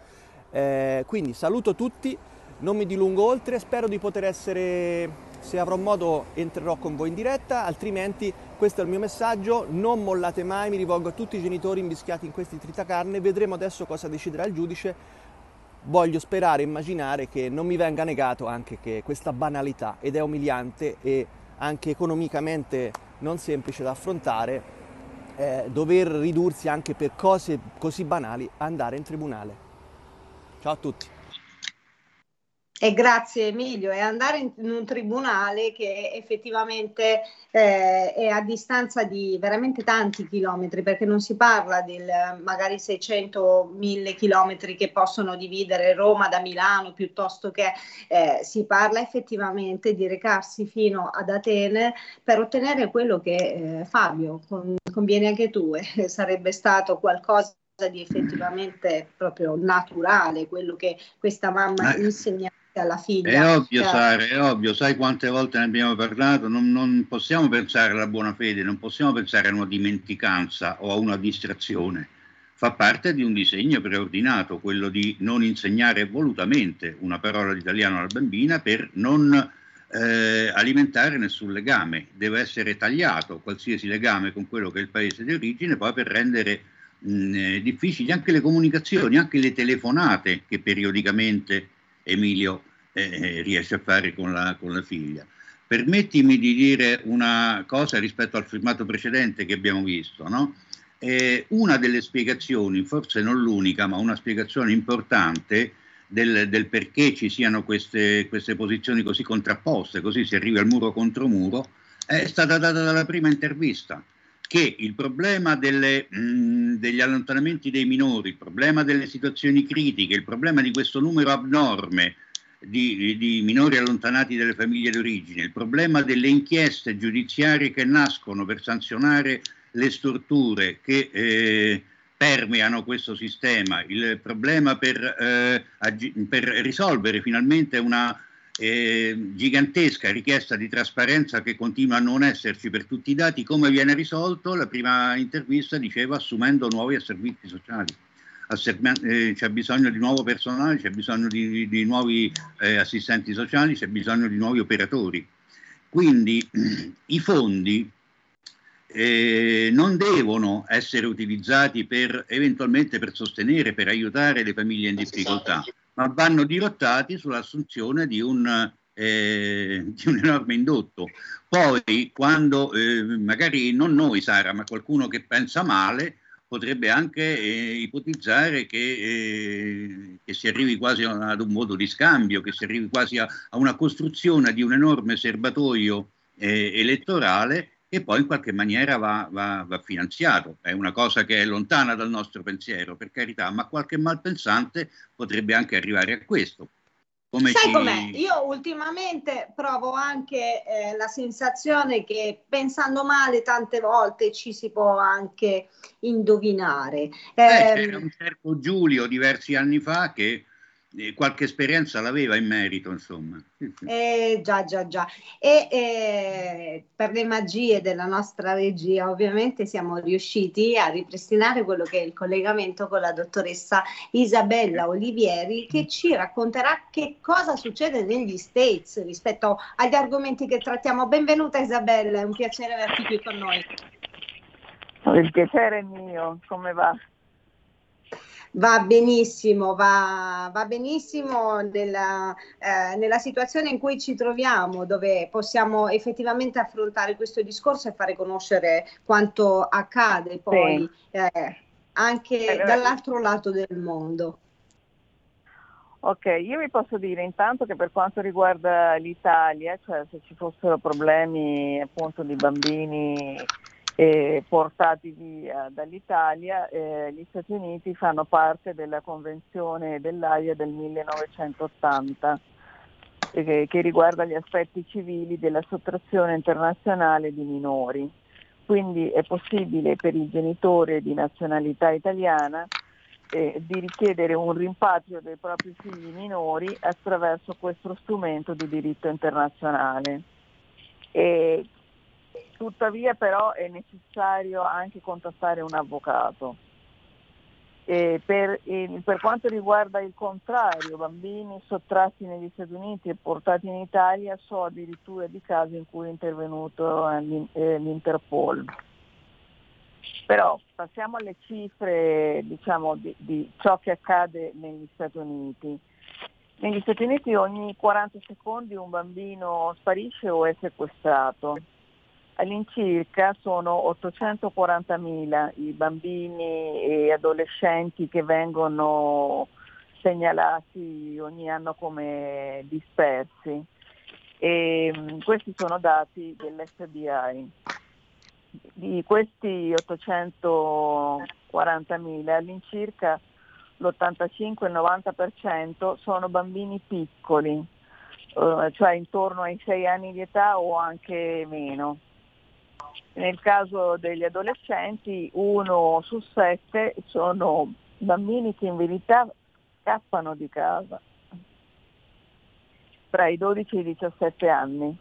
Eh, quindi saluto tutti, non mi dilungo oltre, spero di poter essere se avrò modo entrerò con voi in diretta, altrimenti questo è il mio messaggio, non mollate mai, mi rivolgo a tutti i genitori invischiati in questi tritacarne, vedremo adesso cosa deciderà il giudice. Voglio sperare, immaginare che non mi venga negato anche che questa banalità, ed è umiliante e anche economicamente non semplice da affrontare, eh, dover ridursi anche per cose così banali andare in tribunale. Ciao a tutti.
E grazie Emilio, è andare in, un tribunale che effettivamente eh, è a distanza di veramente tanti chilometri, perché non si parla del magari 600-1000 chilometri che possono dividere Roma da Milano, piuttosto che eh, si parla effettivamente di recarsi fino ad Atene per ottenere quello che eh, Fabio, con, conviene anche tu, eh, sarebbe stato qualcosa di effettivamente proprio naturale, quello che questa mamma insegna alla figlia.
È ovvio, cioè... Sara, è ovvio, sai quante volte ne abbiamo parlato? Non, non, possiamo pensare alla buona fede, non possiamo pensare a una dimenticanza o a una distrazione. Fa parte di un disegno preordinato, quello di non insegnare volutamente una parola di italiano alla bambina per non eh, alimentare nessun legame. Deve essere tagliato qualsiasi legame con quello che è il paese di origine, poi per rendere mh, eh, difficili anche le comunicazioni, anche le telefonate che periodicamente Emilio eh, riesce a fare con la, con la figlia. Permettimi di dire una cosa rispetto al filmato precedente che abbiamo visto. No? Eh, una delle spiegazioni, forse non l'unica, ma una spiegazione importante del, del perché ci siano queste, queste, posizioni così contrapposte, così si arriva al muro contro muro, è stata data dalla prima intervista che il problema delle, mh, degli allontanamenti dei minori, il problema delle situazioni critiche, il problema di questo numero abnorme di, di, minori allontanati dalle famiglie d'origine, il problema delle inchieste giudiziarie che nascono per sanzionare le storture che eh, permeano questo sistema, il problema per, eh, per risolvere finalmente una eh, gigantesca richiesta di trasparenza che continua a non esserci per tutti i dati, come viene risolto? La prima intervista diceva assumendo nuovi servizi sociali. Eh, c'è bisogno di nuovo personale, c'è bisogno di, di nuovi eh, assistenti sociali, c'è bisogno di nuovi operatori. Quindi i fondi eh, non devono essere utilizzati per, eventualmente per sostenere, per aiutare le famiglie in difficoltà, ma vanno dirottati sull'assunzione di un, eh, di un enorme indotto. Poi, quando eh, magari non noi, Sara, ma qualcuno che pensa male, potrebbe anche eh, ipotizzare che, eh, che, si arrivi quasi ad un modo di scambio, che si arrivi quasi a, a una costruzione di un enorme serbatoio eh, elettorale e poi in qualche maniera va, va, va, finanziato. È una cosa che è lontana dal nostro pensiero, per carità, ma qualche malpensante potrebbe anche arrivare a questo.
Come Sai ci... com'è? Io ultimamente provo anche eh, la sensazione che pensando male tante volte ci si può anche indovinare.
Eh, eh, c'era un certo Giulio diversi anni fa che qualche esperienza l'aveva in merito, insomma.
Eh, già, già, già. E eh, per le magie della nostra regia, ovviamente siamo riusciti a ripristinare quello che è il collegamento con la dottoressa Isabella Olivieri, che ci racconterà che cosa succede negli States rispetto agli argomenti che trattiamo. Benvenuta Isabella, è un piacere averti qui con noi.
Il piacere è mio, come va?
Va benissimo, va, va benissimo nella, eh, nella, situazione in cui ci troviamo, dove possiamo effettivamente affrontare questo discorso e fare conoscere quanto accade poi sì. eh, anche eh, dall'altro lato del mondo.
Ok, io vi posso dire intanto che per quanto riguarda l'Italia, cioè se ci fossero problemi appunto di bambini eh, portati via dall'Italia, eh, gli Stati Uniti fanno parte della Convenzione dell'AIA del 1980 eh, che riguarda gli aspetti civili della sottrazione internazionale di minori. Quindi è possibile per il genitore di nazionalità italiana eh, di richiedere un rimpatrio dei propri figli minori attraverso questo strumento di diritto internazionale. E tuttavia però è necessario anche contattare un avvocato. Per, per, quanto riguarda il contrario, bambini sottratti negli Stati Uniti e portati in Italia, so addirittura di casi in cui è intervenuto eh, l'Interpol. Però passiamo alle cifre diciamo, di, di ciò che accade negli Stati Uniti. Negli Stati Uniti ogni 40 secondi un bambino sparisce o è sequestrato All'incirca sono 840.000 i bambini e adolescenti che vengono segnalati ogni anno come dispersi. E, mm, questi sono dati dell'FBI. Di questi 840.000 all'incirca l'85-90% sono bambini piccoli, eh, cioè intorno ai 6 anni di età o anche meno. Nel caso degli adolescenti uno su sette sono bambini che in verità scappano di casa tra i 12 e i 17 anni.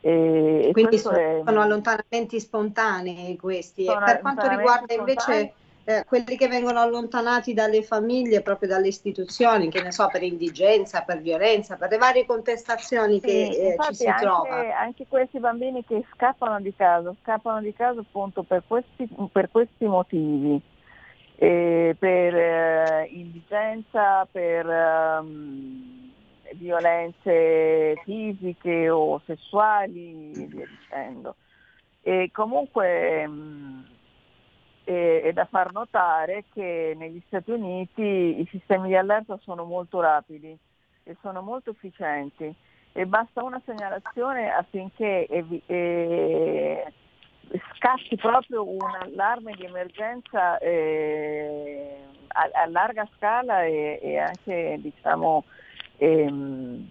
E, Quindi sono, è... sono, allontanamenti spontanei questi. Sono per quanto riguarda invece eh, quelli che vengono allontanati dalle famiglie, proprio dalle istituzioni, che ne so, per indigenza, per violenza, per le varie contestazioni sì, che eh, ci si
anche,
trova.
Anche questi bambini che scappano di casa, scappano di casa appunto per questi, per questi motivi. Eh, per indigenza, per um, violenze fisiche o sessuali e via dicendo. E comunque um, e, è da far notare che negli Stati Uniti i sistemi di allerta sono molto rapidi e sono molto efficienti e basta una segnalazione affinché evi- eh, scatti proprio un allarme di emergenza eh, a, a, larga scala e, e anche diciamo, ehm,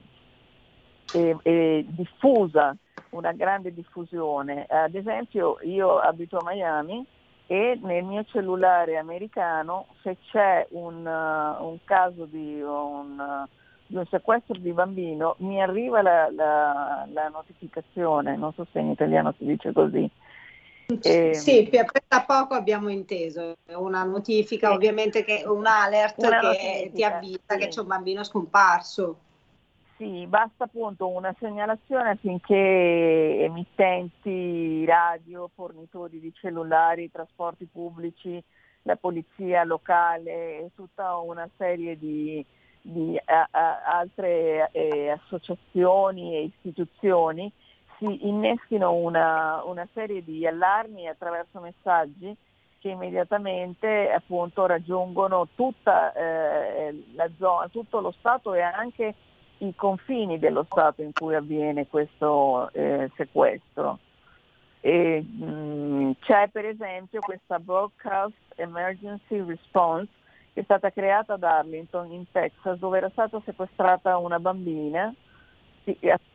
e, e diffusa, una grande diffusione. Ad esempio io abito a Miami e nel mio cellulare americano se c'è un, uh, un caso di un, uh, di un, sequestro di bambino mi arriva la, la, la, notificazione, non so se in italiano si dice così.
E... Sì, da poco abbiamo inteso, una notifica sì. ovviamente che un alert una che ti avvisa sì. che c'è un bambino scomparso.
Sì, basta appunto una segnalazione affinché emittenti, radio, fornitori di cellulari, trasporti pubblici, la polizia locale e tutta una serie di, di a, a, altre eh, associazioni e istituzioni si innestino una, una, serie di allarmi attraverso messaggi che immediatamente appunto raggiungono tutta eh, la zona, tutto lo Stato e anche i confini dello Stato in cui avviene questo eh, sequestro. E, mh, c'è per esempio questa Broadcast Emergency Response che è stata creata ad Arlington in Texas dove era stata sequestrata una bambina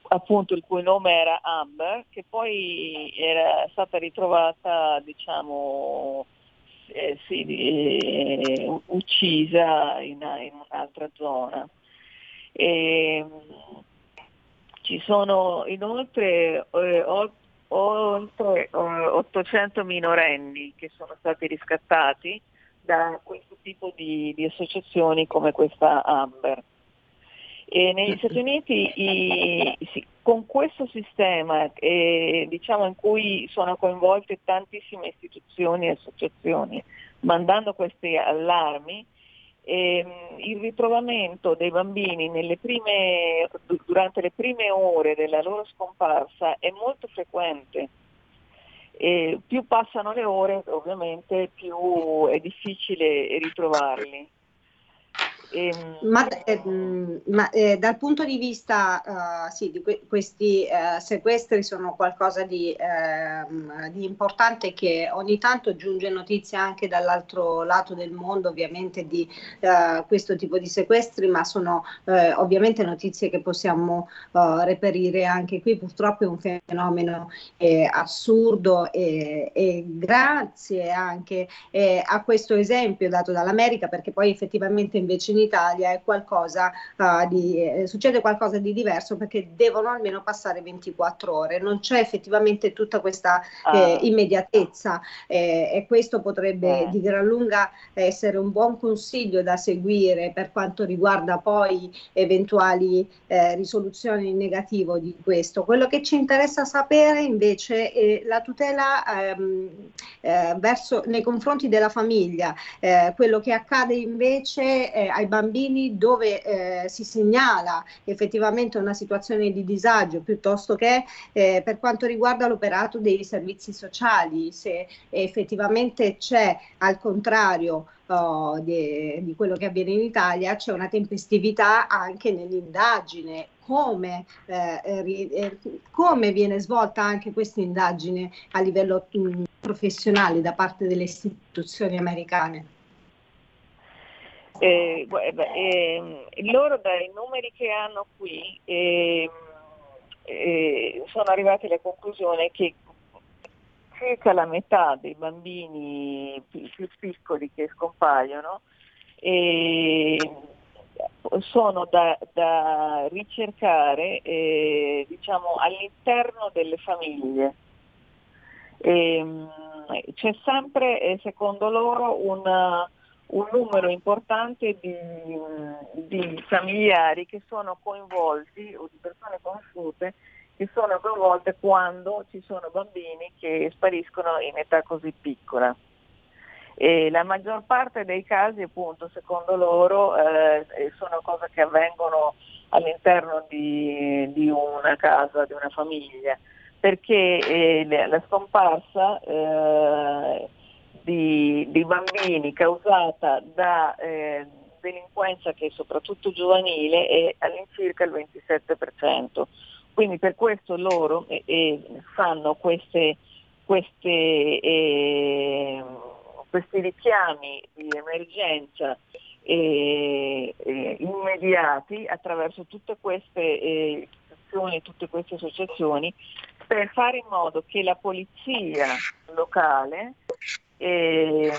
appunto il cui nome era Amber che poi era stata ritrovata diciamo eh, sì, eh, uccisa in, in un'altra zona. E, ci sono inoltre eh, oltre 800 minorenni che sono stati riscattati da questo tipo di, di associazioni come questa Amber. E negli Stati Uniti i, sì, con questo sistema eh, diciamo in cui sono coinvolte tantissime istituzioni e associazioni, mandando questi allarmi, eh, il ritrovamento dei bambini prime, durante le prime ore della loro scomparsa è molto frequente. E più passano le ore ovviamente più è difficile ritrovarli.
Ehm... Ma, eh, ma eh, dal punto di vista uh, sì, di que- questi uh, sequestri sono qualcosa di, uh, di, importante che ogni tanto giunge notizia anche dall'altro lato del mondo ovviamente di eh, questo tipo di sequestri, ma sono eh, ovviamente notizie che possiamo reperire anche qui. Purtroppo è un fenomeno assurdo e, e, grazie anche a questo esempio dato dall'America perché poi effettivamente invece in Italia è qualcosa uh, di, eh, succede qualcosa di diverso perché devono almeno passare 24 ore, non c'è effettivamente tutta questa ah. eh, immediatezza eh, e questo potrebbe eh. di gran lunga essere un buon consiglio da seguire per quanto riguarda poi eventuali eh, risoluzioni in negativo di questo. Quello che ci interessa sapere invece è la tutela ehm, eh, verso, nei confronti della famiglia, quello che accade invece ai bambini dove eh, si segnala effettivamente una situazione di disagio piuttosto che eh, per quanto riguarda l'operato dei servizi sociali, se effettivamente c'è al contrario uh, di, di, quello che avviene in Italia, c'è una tempestività anche nell'indagine. Come, eh, eh, come viene svolta anche questa indagine a livello mh, mm, professionale da parte delle istituzioni americane?
Eh, eh, loro dai numeri che hanno qui eh, sono arrivati alla conclusione che circa la metà dei bambini più, piccoli che scompaiono sono da, da ricercare eh, diciamo, all'interno delle famiglie. C'è sempre, eh, secondo loro, una, un numero importante di, di, familiari che sono coinvolti o di persone conosciute che sono coinvolte quando ci sono bambini che spariscono in età così piccola. E la maggior parte dei casi, appunto, secondo loro, eh, sono cose che avvengono all'interno di, di, una casa, di una famiglia, perché eh, la scomparsa eh, di, di bambini causata da eh, delinquenza che è soprattutto giovanile è all'incirca il 27%. Quindi per questo loro eh, eh, fanno queste, queste, eh, questi richiami di emergenza eh, eh, immediati attraverso tutte queste istituzioni, tutte queste associazioni per fare in modo che la polizia locale eh,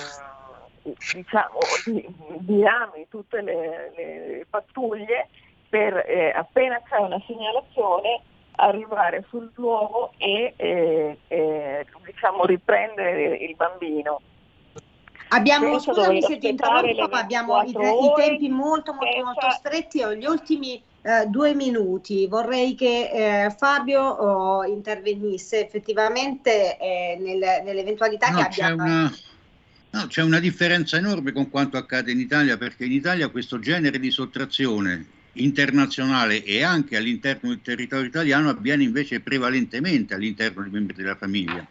diciamo, diami tutte le, le pattuglie per eh, appena c'è una segnalazione arrivare sul luogo e eh, eh, diciamo, riprendere il bambino.
Abbiamo, scusami se ti interrompo, ma abbiamo i, i, tempi molto molto, senza... molto stretti, ho gli ultimi eh, due minuti. Vorrei che eh, Fabio oh, intervenisse. Effettivamente eh, nel, nell'eventualità
no,
che abbia...
Una... No, c'è una differenza enorme con quanto accade in Italia perché in Italia questo genere di sottrazione internazionale e anche all'interno del territorio italiano avviene invece prevalentemente all'interno dei membri della famiglia.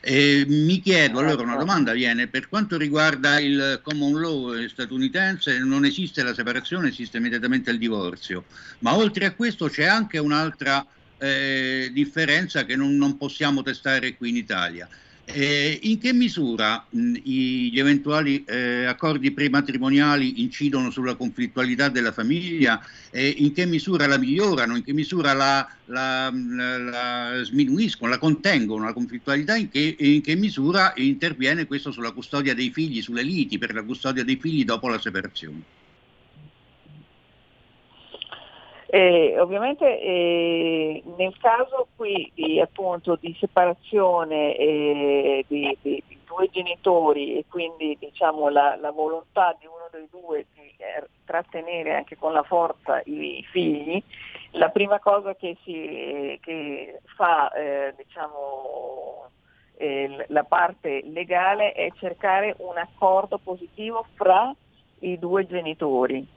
E mi chiedo, allora una domanda viene, per quanto riguarda il common law statunitense non esiste la separazione, esiste immediatamente il divorzio, ma oltre a questo c'è anche un'altra eh, differenza che non, non possiamo testare qui in Italia eh, in che misura mh, gli eventuali eh, accordi prematrimoniali incidono sulla conflittualità della famiglia? Eh, in che misura la migliorano? In che misura la, la, la, la sminuiscono, la contengono la conflittualità? In che, in che misura interviene questo sulla custodia dei figli, sulle liti per la custodia dei figli dopo la separazione?
Eh, ovviamente eh, nel caso qui di, appunto, di separazione eh, di, di, di, due genitori e quindi diciamo, la, la, volontà di uno dei due di eh, trattenere anche con la forza i, figli, la prima cosa che, si, che fa eh, diciamo, eh, la parte legale è cercare un accordo positivo fra i due genitori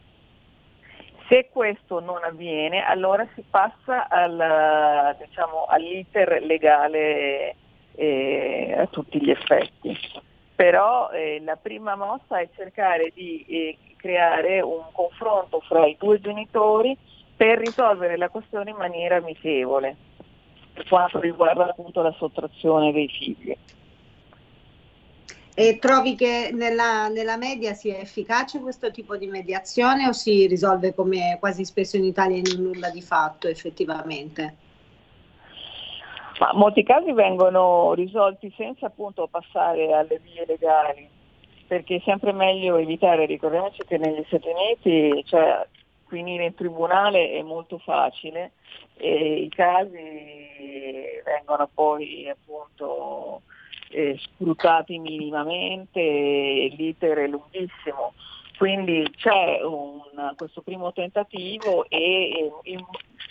se questo non avviene, allora si passa al, diciamo, all'iter legale eh, a tutti gli effetti. Però eh, la prima mossa è cercare di eh, creare un confronto fra i due genitori per risolvere la questione in maniera amichevole, per quanto riguarda appunto la sottrazione dei figli.
E trovi che nella, nella, media sia efficace questo tipo di mediazione o si risolve come quasi spesso in Italia in nulla di fatto effettivamente?
Ma molti casi vengono risolti senza appunto passare alle vie legali, perché è sempre meglio evitare, ricordiamoci che negli Stati Uniti cioè, finire in tribunale è molto facile e i casi vengono poi appunto eh, scrutati minimamente, l'iter è lunghissimo. Quindi c'è un, questo primo tentativo e in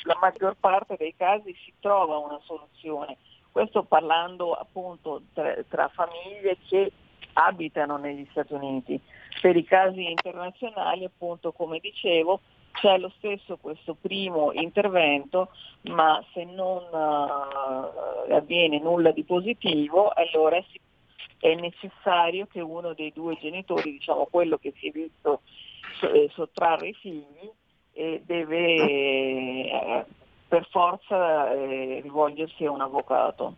la maggior parte dei casi si trova una soluzione. Questo parlando appunto tra, tra famiglie che abitano negli Stati Uniti. Per i casi internazionali, appunto, come dicevo, c'è lo stesso questo primo intervento, ma se non uh, avviene nulla di positivo, allora si, è necessario che uno dei due genitori, diciamo quello che si è visto eh, sottrarre i figli, eh, deve eh, per forza eh, rivolgersi a un avvocato.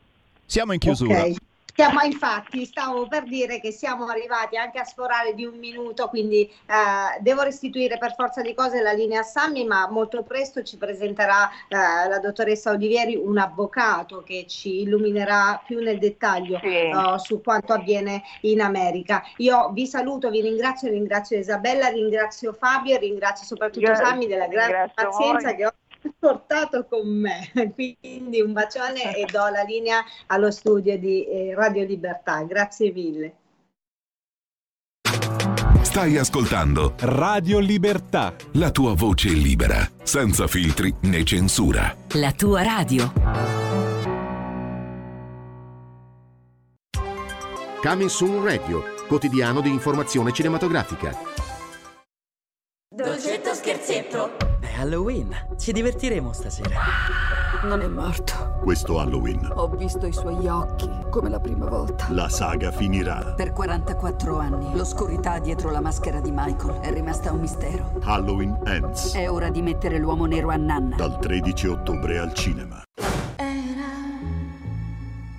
Siamo in chiusura.
Okay. Siamo, infatti, stavo per dire che siamo arrivati anche a sforare di un minuto, quindi eh, devo restituire per forza di cose la linea a Sammy, ma molto presto ci presenterà eh, la dottoressa Olivieri, un avvocato che ci illuminerà più nel dettaglio sì. uh, su quanto avviene in America. Io vi saluto, vi ringrazio, ringrazio Isabella, ringrazio Fabio e ringrazio soprattutto Io Sammy della grande pazienza voi. che ho portato con me. Quindi un bacione e do la linea allo studio di eh, Radio Libertà. Grazie mille.
Stai ascoltando
Radio Libertà.
La tua voce libera, senza filtri né censura.
La tua radio.
Coming Soon Radio, quotidiano di informazione cinematografica.
Dolcetto scherzetto.
Halloween. Ci divertiremo stasera.
Non è morto.
Questo Halloween.
Ho visto i suoi occhi, come la prima volta.
La saga finirà.
Per 44 anni, l'oscurità dietro la maschera di Michael è rimasta un mistero.
Halloween Ends.
È ora di mettere l'uomo nero a nanna.
Dal 13 ottobre al cinema.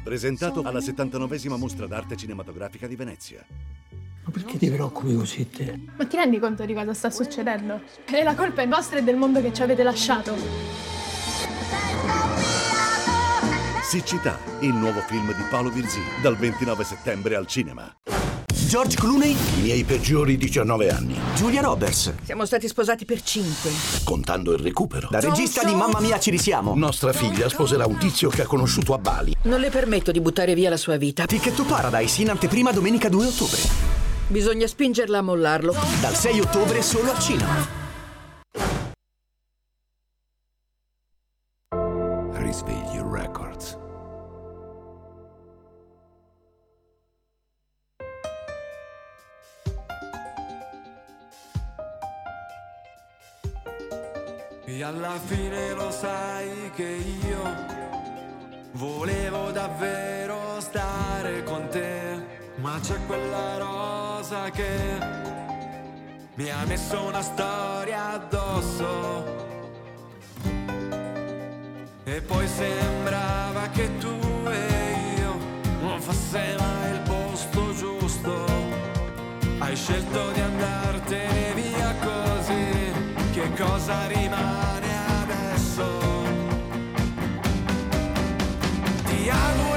Presentato alla 79esima mostra d'arte cinematografica di Venezia.
Ma perché ti preoccupi così te?
Ma ti rendi conto di cosa sta succedendo? E la colpa è nostra e del mondo che ci avete lasciato.
Siccità, il nuovo film di Paolo Virzì, dal 29 settembre al cinema.
George Clooney? I miei peggiori 19 anni.
Giulia Roberts? Siamo stati sposati per 5.
Contando il recupero.
La regista di Mamma Mia ci risiamo.
Nostra figlia sposerà un tizio che ha conosciuto a Bali.
Non le permetto di buttare via la sua vita.
Ticket to Paradise in anteprima domenica 2 ottobre.
Bisogna spingerla a mollarlo.
Dal 6 ottobre solo al cinema.
Risveglio Records.
E alla fine lo sai che io volevo davvero stare con te, ma c'è quella rosa che mi ha messo una storia addosso. E poi sembrava che tu e io non fosse mai il posto giusto. Hai scelto di andartene via così, che cosa rimane adesso? Ti auguro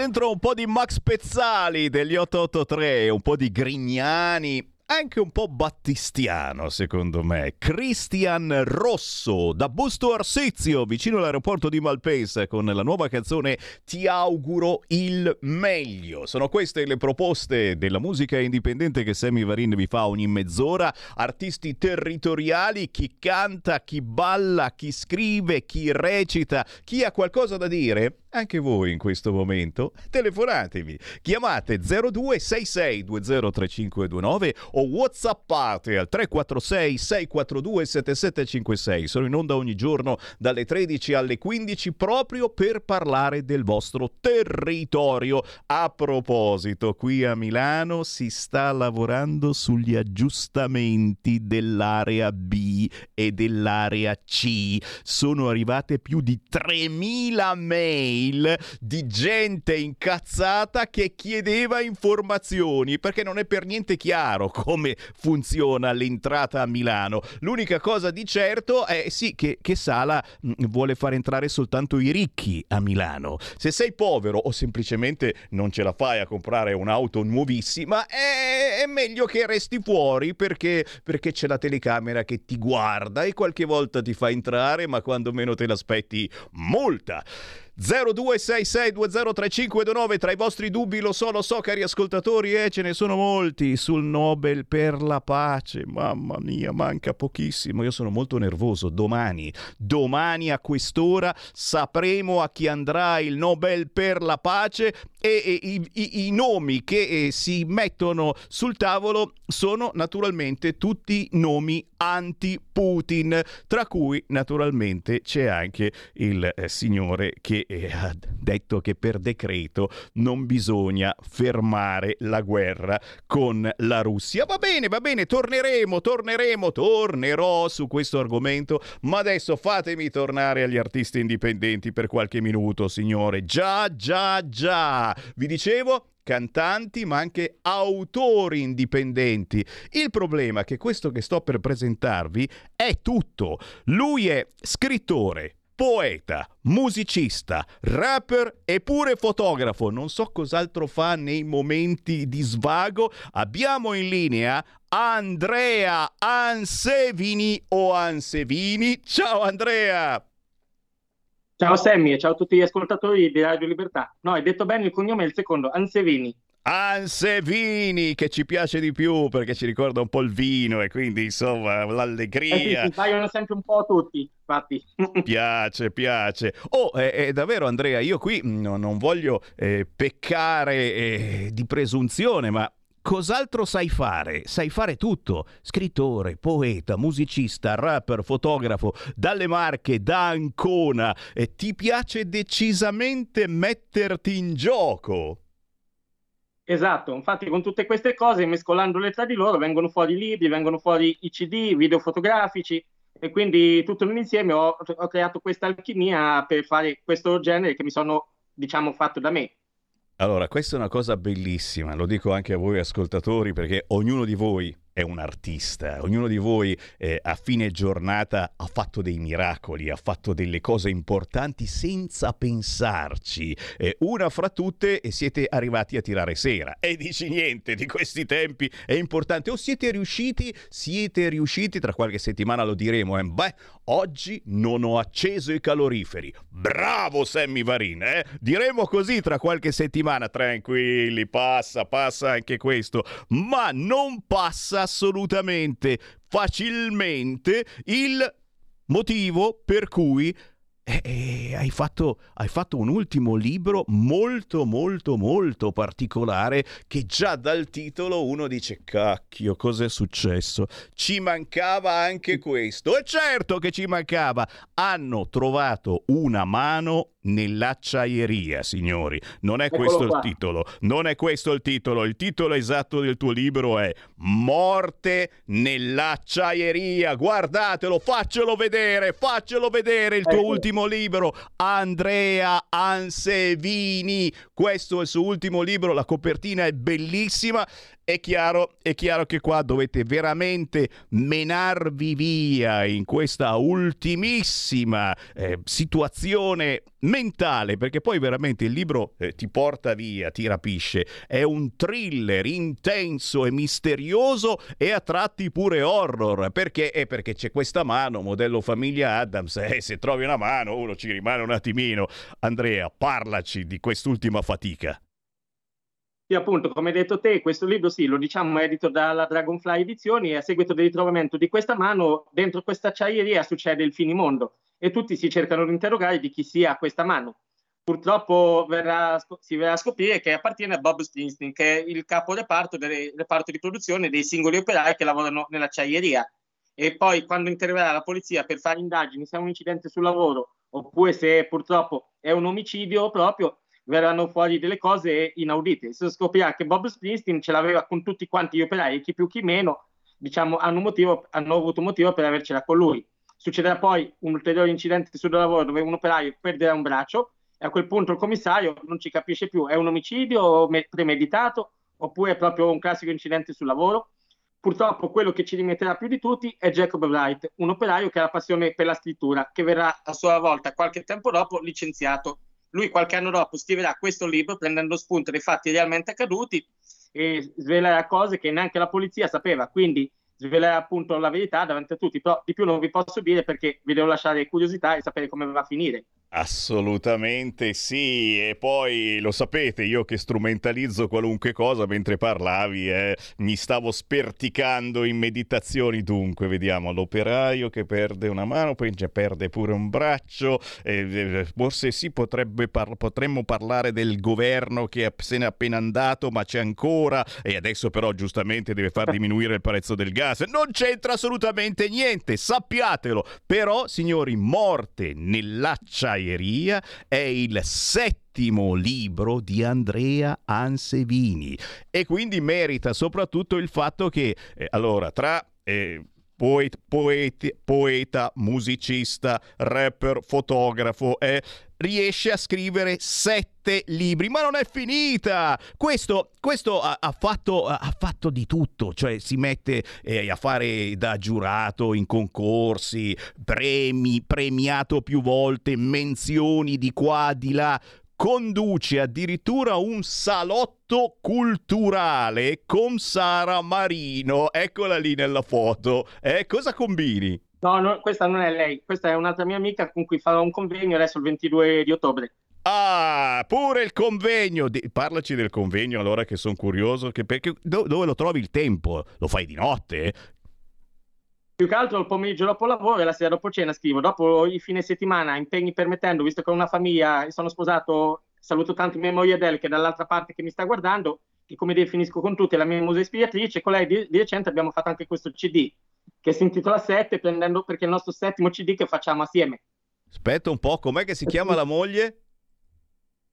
dentro un
po' di Max Pezzali degli 883, un po' di Grignani, anche un po' battistiano secondo me. Christian Rosso da Busto Arsizio, vicino all'aeroporto di Malpensa, con la nuova canzone Ti auguro il meglio. Sono queste le proposte della musica indipendente che Sammy Varin vi fa ogni mezz'ora. Artisti territoriali, chi canta, chi balla, chi scrive, chi recita, chi ha qualcosa da dire. Anche voi in questo momento telefonatemi, chiamate 0266203529 o whatsappate al 346 642 7756. Sono in onda ogni giorno dalle 13 alle 15 proprio per parlare del vostro territorio. A proposito, qui a Milano si sta lavorando sugli aggiustamenti dell'area B e dell'area C. Sono arrivate più di 3000 mail mail di gente incazzata che chiedeva informazioni perché non è per niente chiaro come funziona l'entrata a Milano. L'unica cosa di certo è sì che, che Sala mh, vuole far entrare soltanto i ricchi a Milano. Se sei povero o semplicemente non ce la fai a comprare un'auto nuovissima, è, è meglio che resti fuori perché, perché c'è la telecamera che ti guarda e qualche volta ti fa entrare, ma quando meno te l'aspetti, multa. 0266203529 tra i vostri dubbi lo so, lo so cari ascoltatori eh, ce ne sono molti sul Nobel per la pace. Mamma mia manca pochissimo. Io sono molto nervoso. Domani domani a quest'ora sapremo a chi andrà il Nobel per la pace e, e i, i, i, nomi che eh, si mettono sul tavolo sono naturalmente tutti nomi anti-Putin tra cui naturalmente c'è anche il eh, signore che e ha detto che per decreto non bisogna fermare la guerra con la Russia. Va bene, va bene, torneremo, torneremo, tornerò su questo argomento, ma adesso fatemi tornare agli artisti indipendenti per qualche minuto, signore. Già, già, già. Vi dicevo, cantanti ma anche autori indipendenti. Il problema è che questo che sto per presentarvi è tutto. Lui è scrittore, poeta, musicista, rapper e pure fotografo. Non so cos'altro fa nei momenti di svago. Abbiamo in linea Andrea Ansevini o Ansevini. Ciao Andrea!
Ciao Sammy e ciao a tutti gli ascoltatori di Radio Libertà. No, hai detto bene il cognome è il secondo, Ansevini.
Ansevini che ci piace di più perché ci ricorda un po' il vino e quindi insomma l'allegria.
Eh sì, paiono sempre un po' tutti, infatti.
piace, piace. Oh, è, è davvero Andrea, io qui no, non voglio eh, peccare eh, di presunzione, ma Cos'altro sai fare? Sai fare tutto. Scrittore, poeta, musicista, rapper, fotografo, dalle Marche, da Ancona. E ti piace decisamente metterti in gioco.
Esatto, infatti con tutte queste cose, mescolandole tra di loro, vengono fuori libri, vengono fuori i CD, video fotografici e quindi tutto insieme ho, ho creato questa alchimia per fare questo genere che mi sono, diciamo, fatto da me.
Allora, questa è una cosa bellissima, lo dico anche a voi ascoltatori perché ognuno di voi è un artista, ognuno di voi eh, a fine giornata ha fatto dei miracoli, ha fatto delle cose importanti senza pensarci. Eh, una fra tutte e siete arrivati a tirare sera. E dici niente di questi tempi, è importante. O siete riusciti, siete riusciti, tra qualche settimana lo diremo, eh? beh, oggi non ho acceso i caloriferi. Bravo Sammy Varin, eh? Diremo così tra qualche settimana, tranquilli, passa, passa anche questo, ma non passa assolutamente facilmente il motivo per cui eh, eh, hai, fatto, hai, fatto, un ultimo libro molto molto molto particolare che già dal titolo uno dice cacchio cos'è successo? Ci mancava anche questo. E certo che ci mancava. Hanno trovato una mano nell'acciaieria, signori. Non è Eccolo questo qua. il titolo. Non è questo il titolo. Il titolo esatto del tuo libro è Morte nell'acciaieria. Guardatelo, faccelo vedere, faccelo vedere il tuo ecco. ultimo libro, Andrea Ansevini. Questo è il suo ultimo libro, la copertina è bellissima è chiaro, è chiaro che qua dovete veramente menarvi via in questa ultimissima eh, situazione mentale, perché poi veramente il libro eh, ti porta via, ti rapisce. È un thriller intenso e misterioso e a tratti pure horror, perché? È perché c'è questa mano, modello famiglia Adams, eh, se trovi una mano uno ci rimane un attimino. Andrea, parlaci di quest'ultima fatica.
Sì, appunto, come hai detto te, questo libro sì, lo diciamo edito dalla Dragonfly Edizioni e a seguito del ritrovamento di questa mano, dentro questa acciaieria succede il finimondo e tutti si cercano di interrogare di chi sia questa mano. Purtroppo verrà, si verrà a scoprire che appartiene a Bob Springsteen, che è il capo reparto, del reparto di produzione dei singoli operai che lavorano nell'acciaieria. E poi quando interverrà la polizia per fare indagini se è un incidente sul lavoro oppure se purtroppo è un omicidio proprio, verranno fuori delle cose inaudite. Si scoprirà che Bob Springsteen ce l'aveva con tutti quanti gli operai, chi più chi meno, diciamo, hanno, motivo, hanno avuto motivo per avercela con lui. Succederà poi un ulteriore incidente sul lavoro dove un operaio perderà un braccio E a quel punto il commissario non ci capisce più, è un omicidio premeditato oppure è proprio un classico incidente sul lavoro? Purtroppo quello che ci rimetterà più di tutti è Jacob Wright, un operaio che ha la passione per la scrittura, che verrà a sua volta qualche tempo dopo licenziato. Lui qualche anno dopo scriverà questo libro prendendo spunto dai fatti realmente accaduti e svelerà cose che neanche la polizia sapeva, quindi svelerà appunto la verità davanti a tutti, però di più non vi posso dire perché vi devo lasciare curiosità e sapere come va a finire.
Assolutamente sì, e poi lo sapete, io che strumentalizzo qualunque cosa mentre parlavi, eh, mi stavo sperticando in meditazioni, dunque vediamo l'operaio che perde una mano, poi perde pure un braccio, eh, forse sì par- potremmo parlare del governo che se n'è appena andato ma c'è ancora e adesso però giustamente deve far diminuire il prezzo del gas, non c'entra assolutamente niente, sappiatelo, però signori, morte nell'acciaio acciaieria è il settimo libro di Andrea Ansevini. E quindi merita soprattutto il fatto che, eh, allora, tra... Eh, Poet, poeti, poeta, musicista, rapper, fotografo, eh, riesce a scrivere sette libri, ma non è finita! Questo, questo ha, ha, fatto, ha, fatto, di tutto, cioè si mette eh, a fare da giurato in concorsi, premi, premiato più volte, menzioni di qua, di là, conduce addirittura un salotto culturale con Sara Marino. Eccola lì nella foto. Eh, cosa combini?
No, no, questa non è lei, questa è un'altra mia amica con cui farò un convegno adesso il 22 di ottobre.
Ah, pure il convegno. Parlaci del convegno allora che sono curioso. Che perché, dove lo trovi il tempo? Lo fai di notte?
Più che altro il pomeriggio dopo lavoro e la sera dopo cena scrivo. Dopo i fine settimana, impegni permettendo, visto che ho una famiglia, sono sposato, saluto tanto mia moglie Adele che è dall'altra parte che mi sta guardando, che come definisco con tutti la mia musa ispiratrice. Con lei di, di recente abbiamo fatto anche questo CD che si intitola 7 prendendo perché è il nostro settimo CD che facciamo assieme.
Aspetta un po', com'è che si chiama la moglie?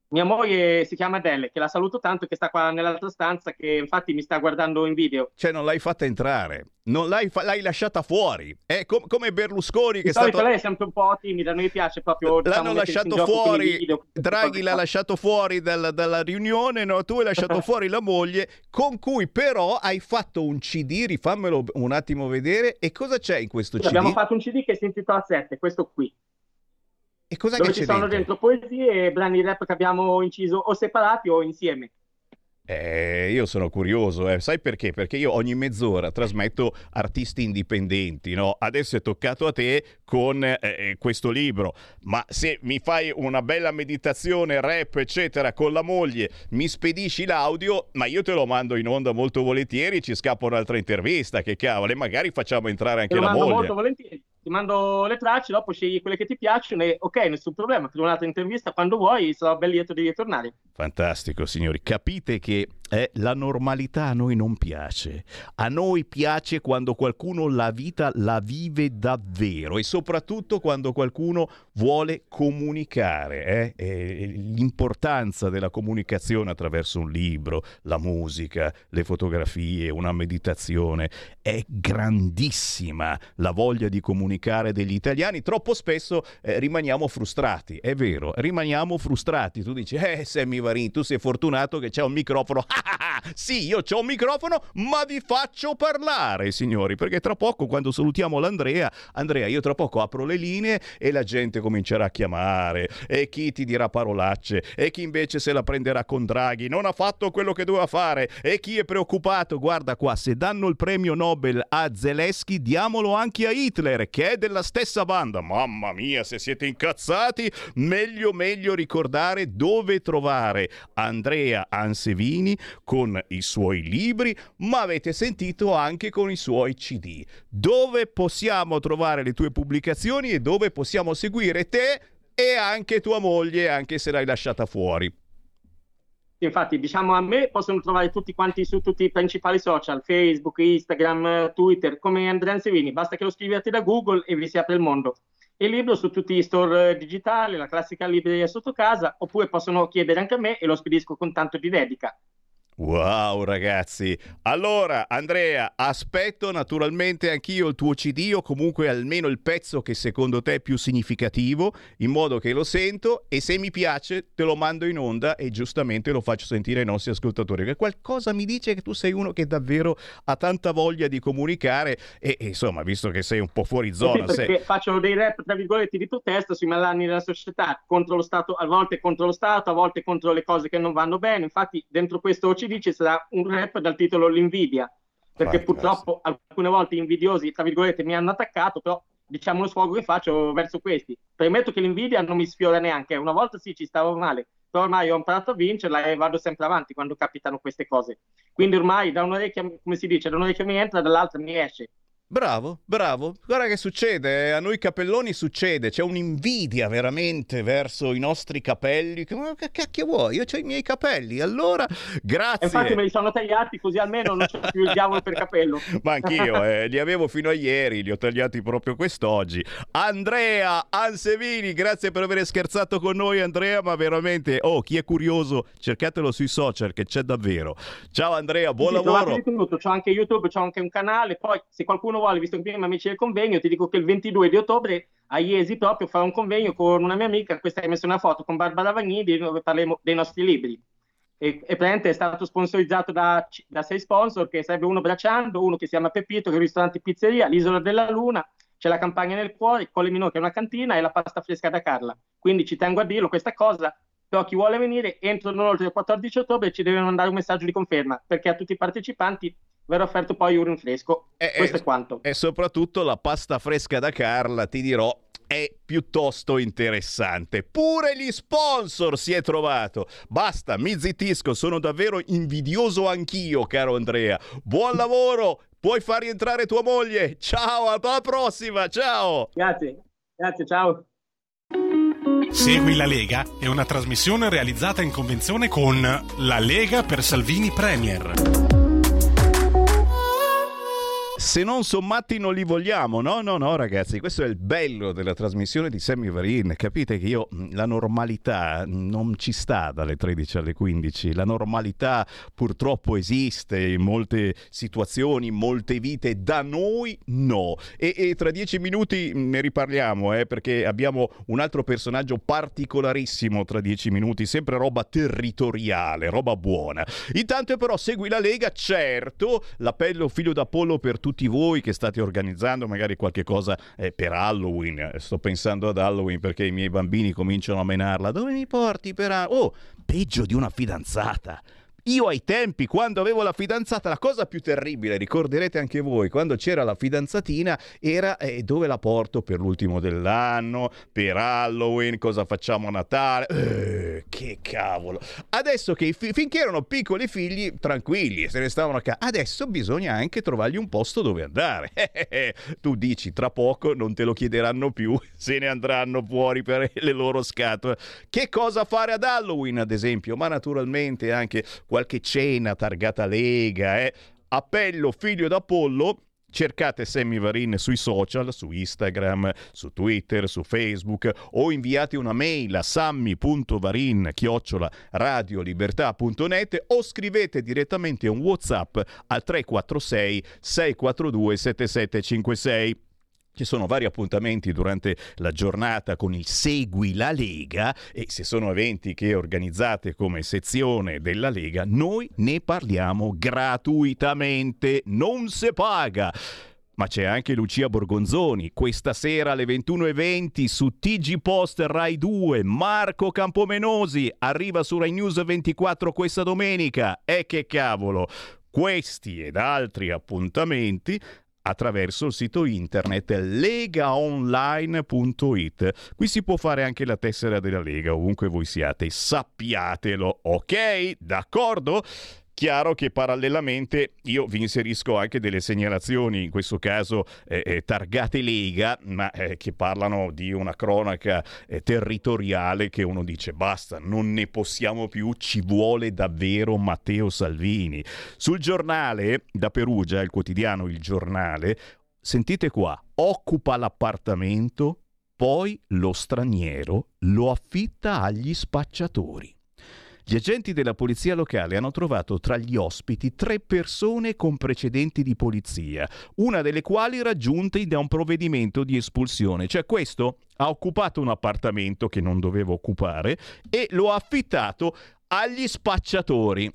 Mia moglie si chiama Adele, che la saluto tanto, che sta qua nell'altra stanza, che infatti mi sta guardando in video.
Cioè non l'hai fatta entrare, non l'hai, fa- l'hai lasciata fuori. È com- come Berlusconi che
è
stato...
lei è sempre un po' timida, a noi piace proprio...
L'hanno diciamo, lasciato fuori, Draghi l'ha lasciato fuori dal, dalla riunione, no? tu hai lasciato fuori la moglie, con cui però hai fatto un CD, rifammelo un attimo vedere, e cosa c'è in questo
sì,
CD?
Abbiamo fatto un CD che si intitola 7, questo qui.
E cosa
dove
che
ci sono
dentro?
dentro poesie e brani rap che abbiamo inciso o separati o insieme.
Eh, io sono curioso, eh. sai perché? Perché io ogni mezz'ora trasmetto artisti indipendenti, no? Adesso è toccato a te con eh, eh, questo libro, ma se mi fai una bella meditazione, rap, eccetera, con la moglie, mi spedisci l'audio, ma io te lo mando in onda molto volentieri, ci scappa un'altra intervista, che cavolo, e magari facciamo entrare anche
te lo
la
mando
moglie.
molto volentieri ti mando le tracce, dopo scegli quelle che ti piacciono e ok, nessun problema, ti do un'altra intervista quando vuoi, sarò ben lieto di ritornare.
Fantastico, signori. Capite che eh, la normalità a noi non piace. A noi piace quando qualcuno la vita la vive davvero e soprattutto quando qualcuno vuole comunicare. Eh? l'importanza della comunicazione attraverso un libro, la musica, le fotografie, una meditazione è grandissima. La voglia di comunicare degli italiani. Troppo spesso eh, rimaniamo frustrati. È vero, rimaniamo frustrati. Tu dici, eh, Sammy Varin, tu sei fortunato che c'è un microfono. sì, io ho un microfono, ma vi faccio parlare, signori, perché tra poco, quando salutiamo l'Andrea, Andrea, io tra poco apro le linee e la gente comincerà a chiamare, e chi ti dirà parolacce, e chi invece se la prenderà con Draghi, non ha fatto quello che doveva fare, e chi è preoccupato, guarda qua, se danno il premio Nobel a Zelensky, diamolo anche a Hitler, che è della stessa banda. Mamma mia, se siete incazzati, meglio meglio ricordare dove trovare Andrea Ansevini con i suoi libri, ma avete sentito anche con i suoi CD. Dove possiamo trovare le tue pubblicazioni e dove possiamo seguire te e anche tua moglie, anche se l'hai lasciata fuori?
Infatti, diciamo a me possono trovare tutti quanti su tutti i principali social, Facebook, Instagram, Twitter, come Andrea Ansevini. Basta che lo scriviate da Google e vi si apre il mondo il libro su tutti gli store digitali, la classica libreria sotto casa, oppure possono chiedere anche a me e lo spedisco con tanto di dedica.
Wow ragazzi, allora Andrea aspetto naturalmente anch'io il tuo CD o comunque almeno il pezzo che secondo te è più significativo in modo che lo sento e se mi piace te lo mando in onda e giustamente lo faccio sentire ai nostri ascoltatori che qualcosa mi dice che tu sei uno che davvero ha tanta voglia di comunicare e, e insomma visto che sei un po' fuori zona
sì,
sei...
faccio dei rap tra virgolette di protesta sui malanni della società contro lo Stato, a volte contro lo Stato, a volte contro le cose che non vanno bene. Infatti dentro questo OCD ci sarà un rap dal titolo L'invidia, perché
Fantastico.
purtroppo alcune volte invidiosi, tra virgolette, mi hanno attaccato, però diciamo lo sfogo che faccio verso questi. Premetto che l'invidia non mi sfiora neanche, una volta sì ci stavo male, però ormai ho imparato a vincerla e vado sempre avanti quando capitano queste cose. Quindi ormai da un'orecchia, come si dice, da un'orecchia mi entra, dall'altra mi esce.
Bravo, bravo. Guarda che succede, eh, a noi capelloni succede, c'è un'invidia veramente verso i nostri capelli. Che- Ma che cacchio vuoi? Io ho i miei capelli, allora grazie.
infatti me li sono tagliati così almeno non c'è più il diavolo per capello.
Ma anch'io, eh, li avevo fino a ieri, li ho tagliati proprio quest'oggi. Andrea Ansevini, grazie per aver scherzato con noi Andrea, ma veramente, oh, chi è curioso, cercatelo sui social che c'è davvero. Ciao Andrea, buon
Sì,
lavoro.
tutto, c'ho anche YouTube, c'ho anche un canale, poi se qualcuno vuole, visto che prima amici del convegno, ti dico che il 22 di ottobre a Iesi proprio farò un convegno con una mia amica, questa hai messo una foto con Barbara Vagnidi dove parleremo dei nostri libri. E, e è stato sponsorizzato da, da sei sponsor, che sarebbe uno Bracciando, uno che si chiama Pepito, che è un ristorante pizzeria, l'Isola della Luna, c'è la campagna nel cuore, Colle Minore che è una cantina e la pasta fresca da Carla. Quindi ci tengo a dirlo questa cosa, però chi vuole venire entro non oltre il 14 ottobre ci deve mandare un messaggio di conferma, perché a tutti i partecipanti verrà offerto poi un rinfresco. Questo è quanto.
E soprattutto la pasta fresca da Carla, ti dirò, è piuttosto interessante. Pure gli sponsor si è trovato. Basta, mi zittisco, sono davvero invidioso anch'io, caro Andrea. Buon lavoro, puoi far rientrare tua moglie. Ciao, alla prossima, ciao.
Grazie, grazie, ciao.
Segui la Lega è una trasmissione realizzata in convenzione con La Lega per Salvini Premier.
Se non sommati non li vogliamo, no, no, no ragazzi, questo è il bello della trasmissione di Sammy Varin, capite che io la normalità non ci sta dalle 13 alle 15, la normalità purtroppo esiste in molte situazioni, in molte vite, da noi no. E, e tra dieci minuti ne riparliamo, eh, perché abbiamo un altro personaggio particolarissimo tra dieci minuti, sempre roba territoriale, roba buona. Intanto però segui la Lega, certo, l'appello figlio d'Apollo per tutti voi che state organizzando magari qualche cosa eh, per Halloween. Eh, Sto pensando ad Halloween perché i miei bambini cominciano a menarla. Dove mi porti per Halloween? Oh, peggio di una fidanzata. Io ai tempi, quando avevo la fidanzata, la cosa più terribile, ricorderete anche voi, quando c'era la fidanzatina, era eh, dove la porto per l'ultimo dell'anno, per Halloween, cosa facciamo a Natale. Eh, che cavolo. Adesso che fi- finché erano piccoli figli, tranquilli, se ne stavano a casa. Adesso bisogna anche trovargli un posto dove andare. tu dici, tra poco non te lo chiederanno più, se ne andranno fuori per le loro scatole. Che cosa fare ad Halloween, ad esempio? Ma naturalmente anche qualche cena targata Lega, eh. Appello figlio d'Apollo. Cercate Sammy Varin sui social, su Instagram, su Twitter, su Facebook o inviate una mail a sammy.varin chiocciola radiolibertà.net o scrivete direttamente un WhatsApp al 346 642 7756. Ci sono vari appuntamenti durante la giornata con il Segui la Lega e se sono eventi che organizzate come sezione della Lega, noi ne parliamo gratuitamente, non se paga. Ma c'è anche Lucia Borgonzoni, questa sera alle 21.20 su TG Post Rai 2, Marco Campomenosi arriva su Rai News 24 questa domenica. E che cavolo! Questi ed altri appuntamenti attraverso il sito internet legaonline.it. Qui si può fare anche la tessera della Lega, ovunque voi siate, sappiatelo, ok? D'accordo? Chiaro che parallelamente io vi inserisco anche delle segnalazioni, in questo caso eh, eh, targate Lega, ma eh, che parlano di una cronaca eh, territoriale che uno dice basta, non ne possiamo più, ci vuole davvero Matteo Salvini. Sul giornale da Perugia, il quotidiano Il Giornale, sentite qua, occupa l'appartamento, poi lo straniero lo affitta agli spacciatori. Gli agenti della polizia locale hanno trovato tra gli ospiti tre persone con precedenti di polizia, una delle quali raggiunte da un provvedimento di espulsione. Cioè questo ha occupato un appartamento che non doveva occupare e lo ha affittato agli spacciatori.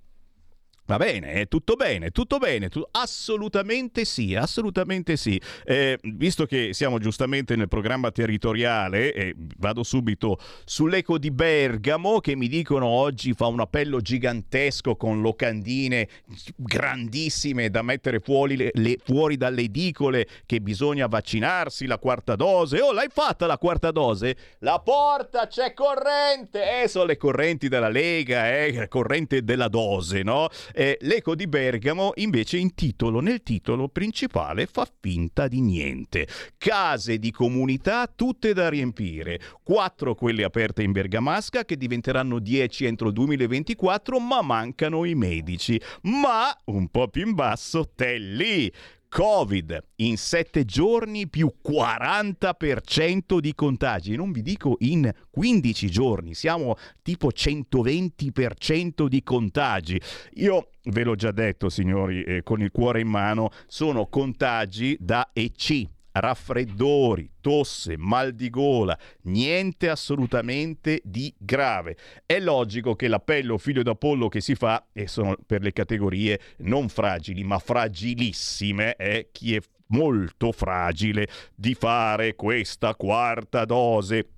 Va bene, è tutto bene, tutto bene, tu- assolutamente sì, assolutamente sì. Eh, visto che siamo giustamente nel programma territoriale, eh, vado subito sull'eco di Bergamo che mi dicono oggi fa un appello gigantesco con locandine grandissime da mettere fuori, le, le, fuori dalle edicole che bisogna vaccinarsi la quarta dose. Oh, l'hai fatta la quarta dose? La porta c'è corrente! Eh, sono le correnti della Lega, eh, corrente della dose, no? L'Eco di Bergamo invece in titolo, nel titolo principale fa finta di niente. Case di comunità tutte da riempire, quattro quelle aperte in Bergamasca che diventeranno 10 entro il 2024, ma mancano i medici. Ma un po' più in basso, Telli. Covid in 7 giorni più 40% di contagi. Non vi dico in 15 giorni, siamo tipo 120% di contagi. Io ve l'ho già detto, signori, eh, con il cuore in mano, sono contagi da EC raffreddori, tosse, mal di gola, niente assolutamente di grave. È logico che l'appello figlio d'Apollo che si fa, e sono per le categorie non fragili ma fragilissime, è chi è molto fragile di fare questa quarta dose.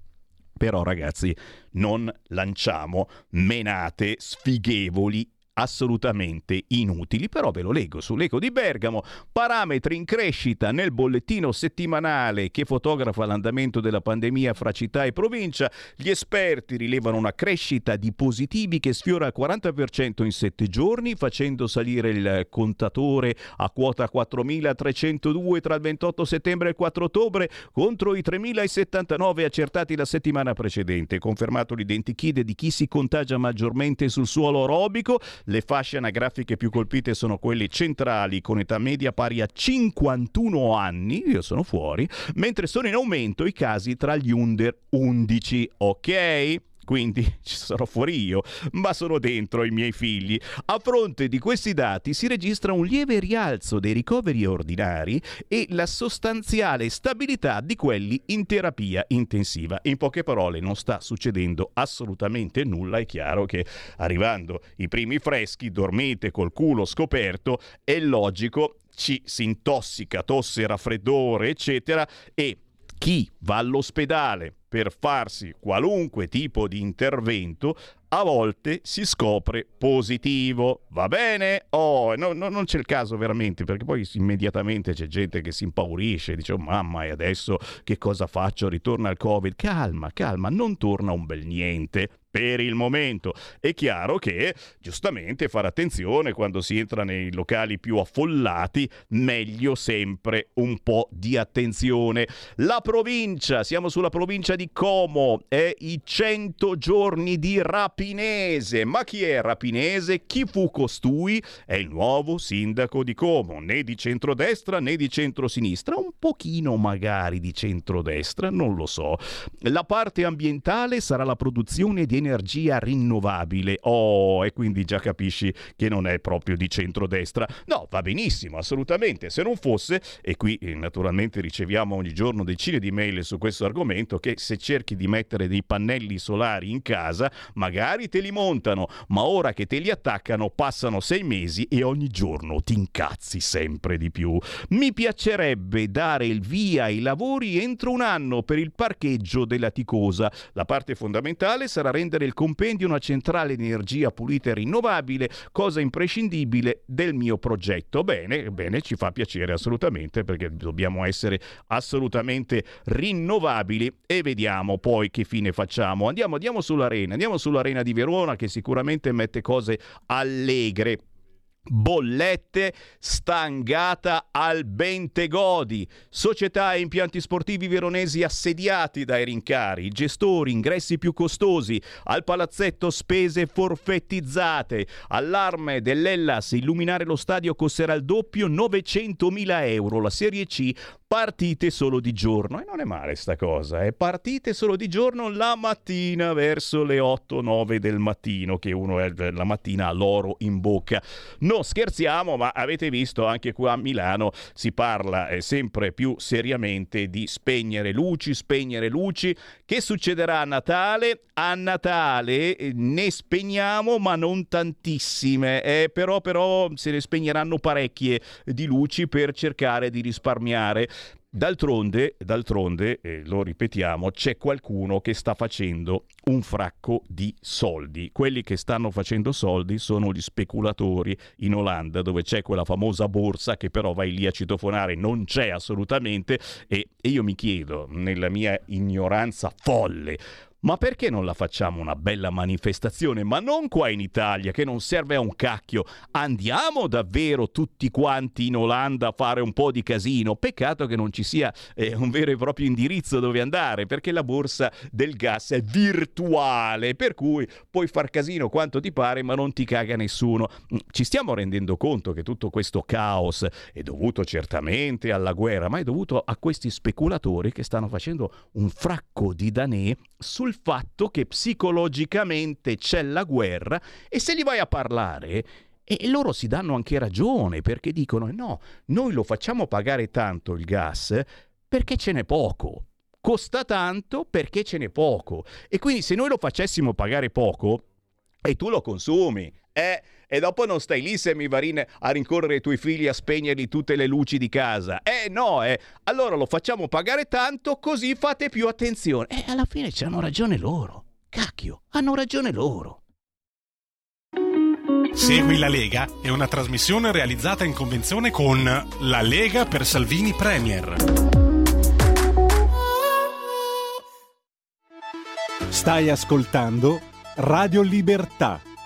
Però ragazzi, non lanciamo menate sfighevoli assolutamente inutili, però ve lo leggo sull'Eco di Bergamo. Parametri in crescita nel bollettino settimanale che fotografa l'andamento della pandemia fra città e provincia. Gli esperti rilevano una crescita di positivi che sfiora il 40% in 7 giorni, facendo salire il contatore a quota 4.302 tra il 28 settembre e il 4 ottobre contro i 3.079 accertati la settimana precedente. Confermato l'identikit di chi si contagia maggiormente sul suolo aerobico, le fasce anagrafiche più colpite sono quelle centrali con età media pari a 51 anni, io sono fuori, mentre sono in aumento i casi tra gli under 11, ok? Quindi ci sarò fuori io, ma sono dentro i miei figli. A fronte di questi dati si registra un lieve rialzo dei ricoveri ordinari e la sostanziale stabilità di quelli in terapia intensiva. In poche parole non sta succedendo assolutamente nulla, è chiaro che arrivando i primi freschi, dormite col culo scoperto, è logico ci si intossica, tosse, raffreddore, eccetera, e chi va all'ospedale per farsi qualunque tipo di intervento, a volte si scopre positivo. Va bene? Oh, no, no, non c'è il caso veramente, perché poi immediatamente c'è gente che si impaurisce, dice oh, mamma e adesso che cosa faccio? Ritorna il Covid. Calma, calma, non torna un bel niente per il momento. È chiaro che, giustamente, fare attenzione quando si entra nei locali più affollati, meglio sempre un po' di attenzione. La provincia, siamo sulla provincia di Como, è i 100 giorni di Rapinese. Ma chi è Rapinese? Chi fu costui? È il nuovo sindaco di Como, né di centrodestra né di centrosinistra, un pochino magari di centrodestra, non lo so. La parte ambientale sarà la produzione di energia rinnovabile. Oh, e quindi già capisci che non è proprio di centrodestra. No, va benissimo, assolutamente. Se non fosse, e qui eh, naturalmente riceviamo ogni giorno decine di mail su questo argomento, che se cerchi di mettere dei pannelli solari in casa, magari te li montano, ma ora che te li attaccano passano sei mesi e ogni giorno ti incazzi sempre di più. Mi piacerebbe dare il via ai lavori entro un anno per il parcheggio della Ticosa. La parte fondamentale sarà rendere il compendio una centrale di energia pulita e rinnovabile, cosa imprescindibile del mio progetto. Bene, bene, ci fa piacere assolutamente perché dobbiamo essere assolutamente rinnovabili e vediamo poi che fine facciamo. Andiamo, andiamo sull'arena, andiamo sull'arena di Verona che sicuramente mette cose allegre bollette stangata al Bentegodi, società e impianti sportivi veronesi assediati dai rincari, gestori, ingressi più costosi, al palazzetto spese forfettizzate, allarme dell'Ellas, illuminare lo stadio costerà il doppio, 900.000 euro, la Serie C partite solo di giorno. E non è male sta cosa, eh? partite solo di giorno la mattina verso le 8-9 del mattino, che uno è la mattina l'oro in bocca. Non scherziamo, ma avete visto anche qua a Milano si parla eh, sempre più seriamente di spegnere luci, spegnere luci. Che succederà a Natale? A Natale eh, ne spegniamo, ma non tantissime, eh, però, però se ne spegneranno parecchie di luci per cercare di risparmiare. D'altronde, d'altronde eh, lo ripetiamo, c'è qualcuno che sta facendo un fracco di soldi. Quelli che stanno facendo soldi sono gli speculatori in Olanda, dove c'è quella famosa borsa che però vai lì a citofonare, non c'è assolutamente. E, e io mi chiedo, nella mia ignoranza folle, ma perché non la facciamo una bella manifestazione? Ma non qua in Italia, che non serve a un cacchio. Andiamo davvero tutti quanti in Olanda a fare un po' di casino. Peccato che non ci sia eh, un vero e proprio indirizzo dove andare, perché la borsa del gas è virtuale, per cui puoi far casino quanto ti pare, ma non ti caga nessuno. Mm, ci stiamo rendendo conto che tutto questo caos è dovuto certamente alla guerra, ma è dovuto a questi speculatori che stanno facendo un fracco di danè sul fatto che psicologicamente c'è la guerra e se gli vai a parlare e loro si danno anche ragione perché dicono no, noi lo facciamo pagare tanto il gas perché ce n'è poco. Costa tanto perché ce n'è poco. E quindi se noi lo facessimo pagare poco e tu lo consumi, eh, e dopo non stai lì semivarine a rincorrere i tuoi figli a spegnergli tutte le luci di casa. Eh no, eh. Allora lo facciamo pagare tanto così fate più attenzione. E alla fine c'hanno ragione loro. Cacchio, hanno ragione loro.
Segui la Lega è una trasmissione realizzata in convenzione con La Lega per Salvini Premier.
Stai ascoltando Radio Libertà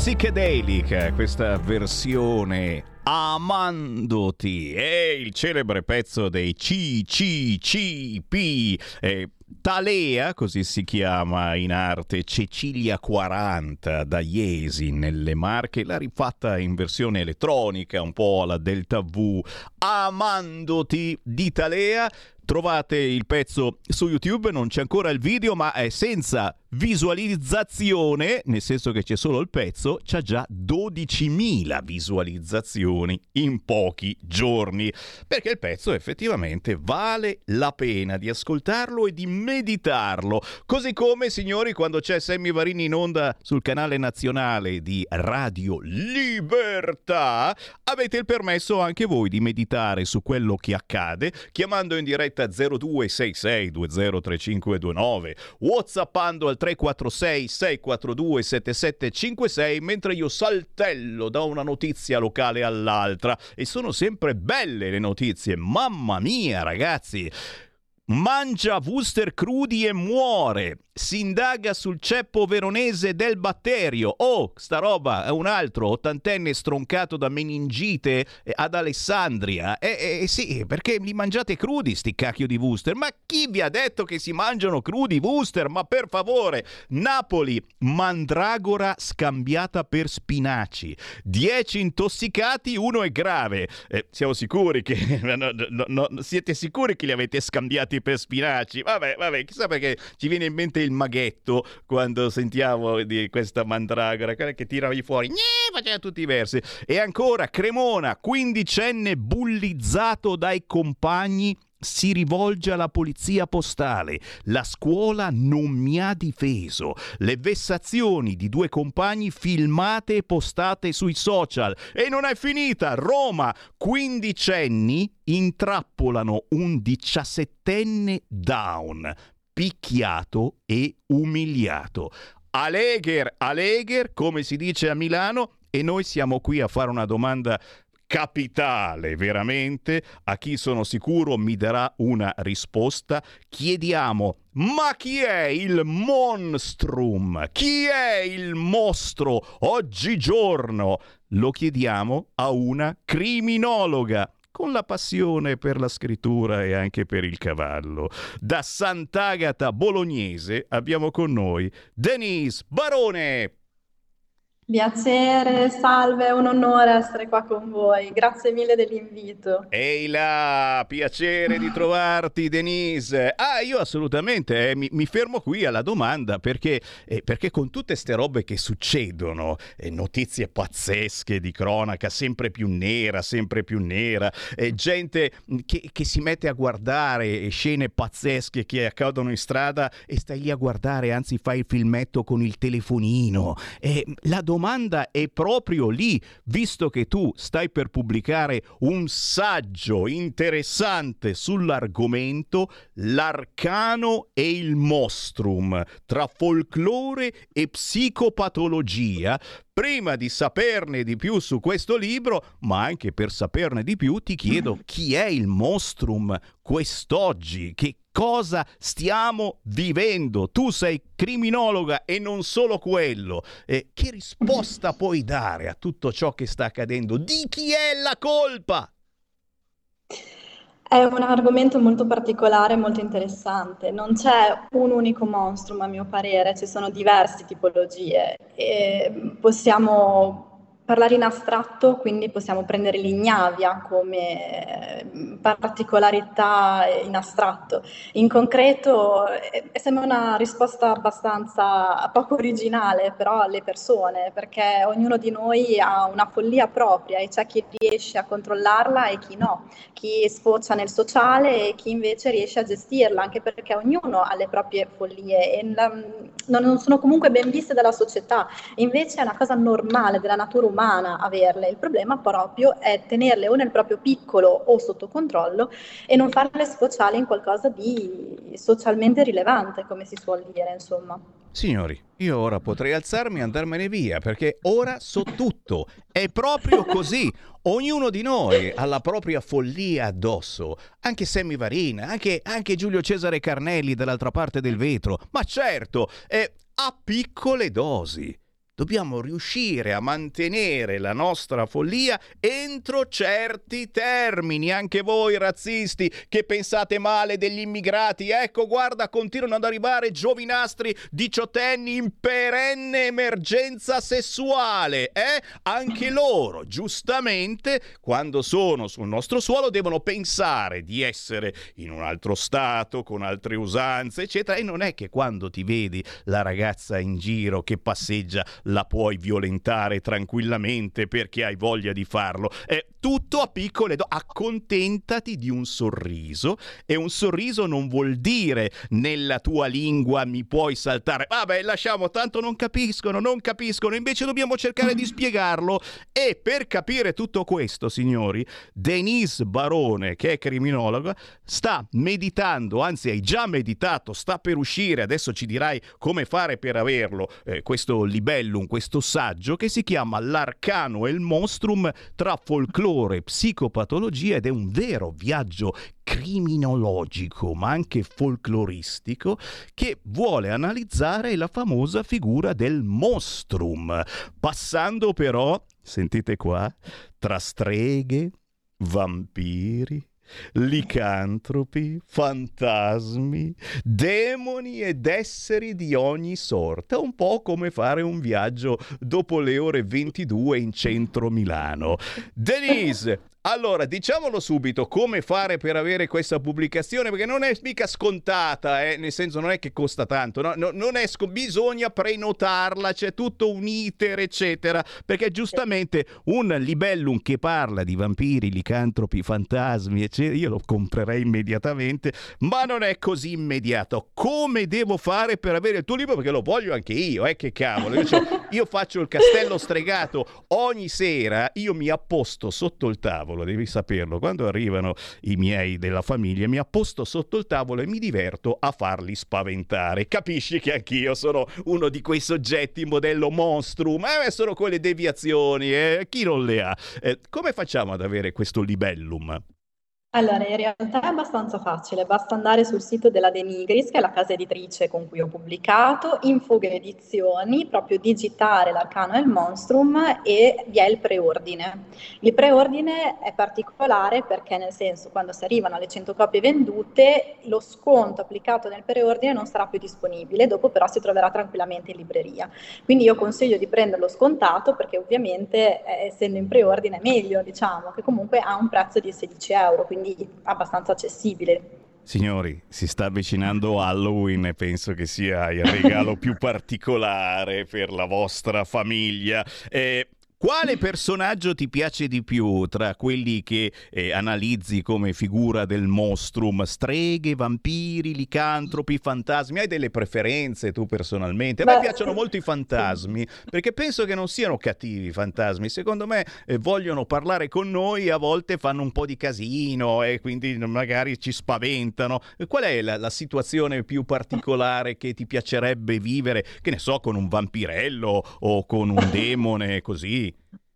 Molto psichedelica questa versione Amandoti è il celebre pezzo dei CCCP. Eh, Talea, così si chiama in arte, Cecilia 40 da Iesi nelle Marche, l'ha rifatta in versione elettronica, un po' alla Delta V. Amandoti di Talea. Trovate il pezzo su YouTube, non c'è ancora il video, ma è senza visualizzazione, nel senso che c'è solo il pezzo, c'ha già 12.000 visualizzazioni in pochi giorni, perché il pezzo effettivamente vale la pena di ascoltarlo e di meditarlo, così come signori quando c'è Sammy Varini in onda sul canale nazionale di Radio Libertà, avete il permesso anche voi di meditare su quello che accade, chiamando in diretta 0266 203529, whatsappando al 346 642 7756 mentre io saltello da una notizia locale all'altra. E sono sempre belle le notizie. Mamma mia ragazzi! Mangia Wooster crudi e muore si indaga sul ceppo veronese del batterio. Oh, sta roba è un altro ottantenne stroncato da meningite ad Alessandria. E eh, eh, sì, perché li mangiate crudi sti cacchio di Wooster? Ma chi vi ha detto che si mangiano crudi Wooster? Ma per favore, Napoli, mandragora scambiata per spinaci. Dieci intossicati, uno è grave. Eh, siamo sicuri che no, no, no, siete sicuri che li avete scambiati per spinaci? Vabbè, vabbè, chissà perché ci viene in mente il il maghetto quando sentiamo di questa mandragora che tiravi fuori, faceva tutti i versi. E ancora Cremona, quindicenne bullizzato dai compagni si rivolge alla polizia postale. La scuola non mi ha difeso. Le vessazioni di due compagni filmate e postate sui social. E non è finita. Roma, quindicenni intrappolano un diciassettenne down picchiato e umiliato. Alegher, Alegher, come si dice a Milano, e noi siamo qui a fare una domanda capitale veramente, a chi sono sicuro mi darà una risposta. Chiediamo, ma chi è il monstrum? Chi è il mostro oggigiorno? Lo chiediamo a una criminologa con la passione per la scrittura e anche per il cavallo. Da Sant'Agata Bolognese abbiamo con noi Denise Barone.
Piacere, salve, è un onore essere qua con voi. Grazie mille dell'invito.
Ehi là, piacere di trovarti, Denise. Ah, io assolutamente eh, mi, mi, fermo qui alla domanda perché, eh, perché con tutte queste robe che succedono, eh, notizie pazzesche di cronaca, sempre più nera, sempre più nera, eh, gente che, che, si mette a guardare scene pazzesche che accadono in strada e stai lì a guardare, anzi fai il filmetto con il telefonino. la domanda domanda è proprio lì, visto che tu stai per pubblicare un saggio interessante sull'argomento L'arcano e il mostrum tra folklore e psicopatologia. Prima di saperne di più su questo libro, ma anche per saperne di più, ti chiedo chi è il mostrum quest'oggi, che cosa stiamo vivendo. Tu sei criminologa e non solo quello. Eh, che risposta puoi dare a tutto ciò che sta accadendo? Di chi è la colpa?
È un argomento molto particolare, molto interessante. Non c'è un unico monstrum, a mio parere, ci sono diverse tipologie e possiamo parlare in astratto, quindi possiamo prendere l'ignavia come mm, particolarità in astratto. In concreto eh, sembra una risposta abbastanza poco originale però alle persone, perché ognuno di noi ha una follia propria e c'è chi riesce a controllarla e chi no, chi sfocia nel sociale e chi invece riesce a gestirla, anche perché ognuno ha le proprie follie e la, non sono comunque ben viste dalla società, invece è una cosa normale della natura umana umana averle, il problema proprio è tenerle o nel proprio piccolo o sotto controllo e non farle sfociare in qualcosa di socialmente rilevante, come si suol dire, insomma.
Signori, io ora potrei alzarmi e andarmene via perché ora so tutto. È proprio così. Ognuno di noi ha la propria follia addosso. Anche Sammy Varina, anche, anche Giulio Cesare Carnelli dall'altra parte del vetro. Ma certo, è a piccole dosi. Dobbiamo riuscire a mantenere la nostra follia entro certi termini. Anche voi razzisti che pensate male degli immigrati, ecco guarda, continuano ad arrivare giovinastri diciottenni in perenne emergenza sessuale, eh? Anche loro, giustamente, quando sono sul nostro suolo devono pensare di essere in un altro stato, con altre usanze, eccetera, e non è che quando ti vedi la ragazza in giro che passeggia la puoi violentare tranquillamente perché hai voglia di farlo. È tutto a piccole do- accontentati di un sorriso e un sorriso non vuol dire nella tua lingua mi puoi saltare. Vabbè, lasciamo, tanto non capiscono, non capiscono, invece dobbiamo cercare di spiegarlo e per capire tutto questo, signori, Denise Barone, che è criminologa, sta meditando, anzi hai già meditato, sta per uscire, adesso ci dirai come fare per averlo, eh, questo libellum, questo saggio che si chiama L'arcano e il monstrum tra folklore, psicopatologia ed è un vero viaggio criminologico ma anche folcloristico che vuole analizzare la famosa figura del monstrum, passando però, sentite qua, tra streghe, vampiri, licantropi, fantasmi, demoni ed esseri di ogni sorta, un po' come fare un viaggio dopo le ore 22 in centro Milano. Denise, allora, diciamolo subito, come fare per avere questa pubblicazione, perché non è mica scontata, eh? nel senso non è che costa tanto, no? no non è sc- bisogna prenotarla, c'è tutto un iter, eccetera, perché giustamente un libellum che parla di vampiri, licantropi, fantasmi, eccetera, io lo comprerei immediatamente, ma non è così immediato. Come devo fare per avere il tuo libro? Perché lo voglio anche io, eh, che cavolo. Io, cioè, io faccio il castello stregato ogni sera, io mi apposto sotto il tavolo tavolo, devi saperlo. Quando arrivano i miei della famiglia, mi apposto sotto il tavolo e mi diverto a farli spaventare. Capisci che anch'io sono uno di quei soggetti modello monstrum, eh, sono quelle deviazioni, eh? chi non le ha? Eh, come facciamo ad avere questo libellum?
Allora, in realtà è abbastanza facile, basta andare sul sito della Denigris, che è la casa editrice con cui ho pubblicato, in fuga edizioni, proprio digitare l'arcano e il monstrum e vi è il preordine. Il preordine è particolare perché nel senso quando si arrivano alle 100 copie vendute lo sconto applicato nel preordine non sarà più disponibile, dopo però si troverà tranquillamente in libreria. Quindi io consiglio di prenderlo scontato perché ovviamente eh, essendo in preordine è meglio, diciamo, che comunque ha un prezzo di 16 euro. Quindi abbastanza accessibile.
Signori, si sta avvicinando Halloween e penso che sia il regalo più particolare per la vostra famiglia. Eh, quale personaggio ti piace di più tra quelli che eh, analizzi come figura del mostrum? Streghe, vampiri, licantropi, fantasmi? Hai delle preferenze tu personalmente? A me Beh, piacciono molto i fantasmi perché penso che non siano cattivi i fantasmi. Secondo me eh, vogliono parlare con noi e a volte fanno un po' di casino e quindi magari ci spaventano. Qual è la, la situazione più particolare che ti piacerebbe vivere? Che ne so, con un vampirello o con un demone così?
movie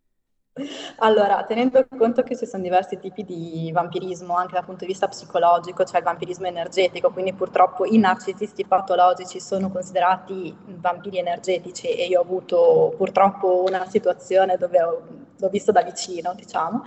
Allora, tenendo conto che ci sono diversi tipi di vampirismo anche dal punto di vista psicologico, cioè il vampirismo energetico, quindi purtroppo i narcisisti patologici sono considerati vampiri energetici e io ho avuto purtroppo una situazione dove ho, l'ho visto da vicino, diciamo,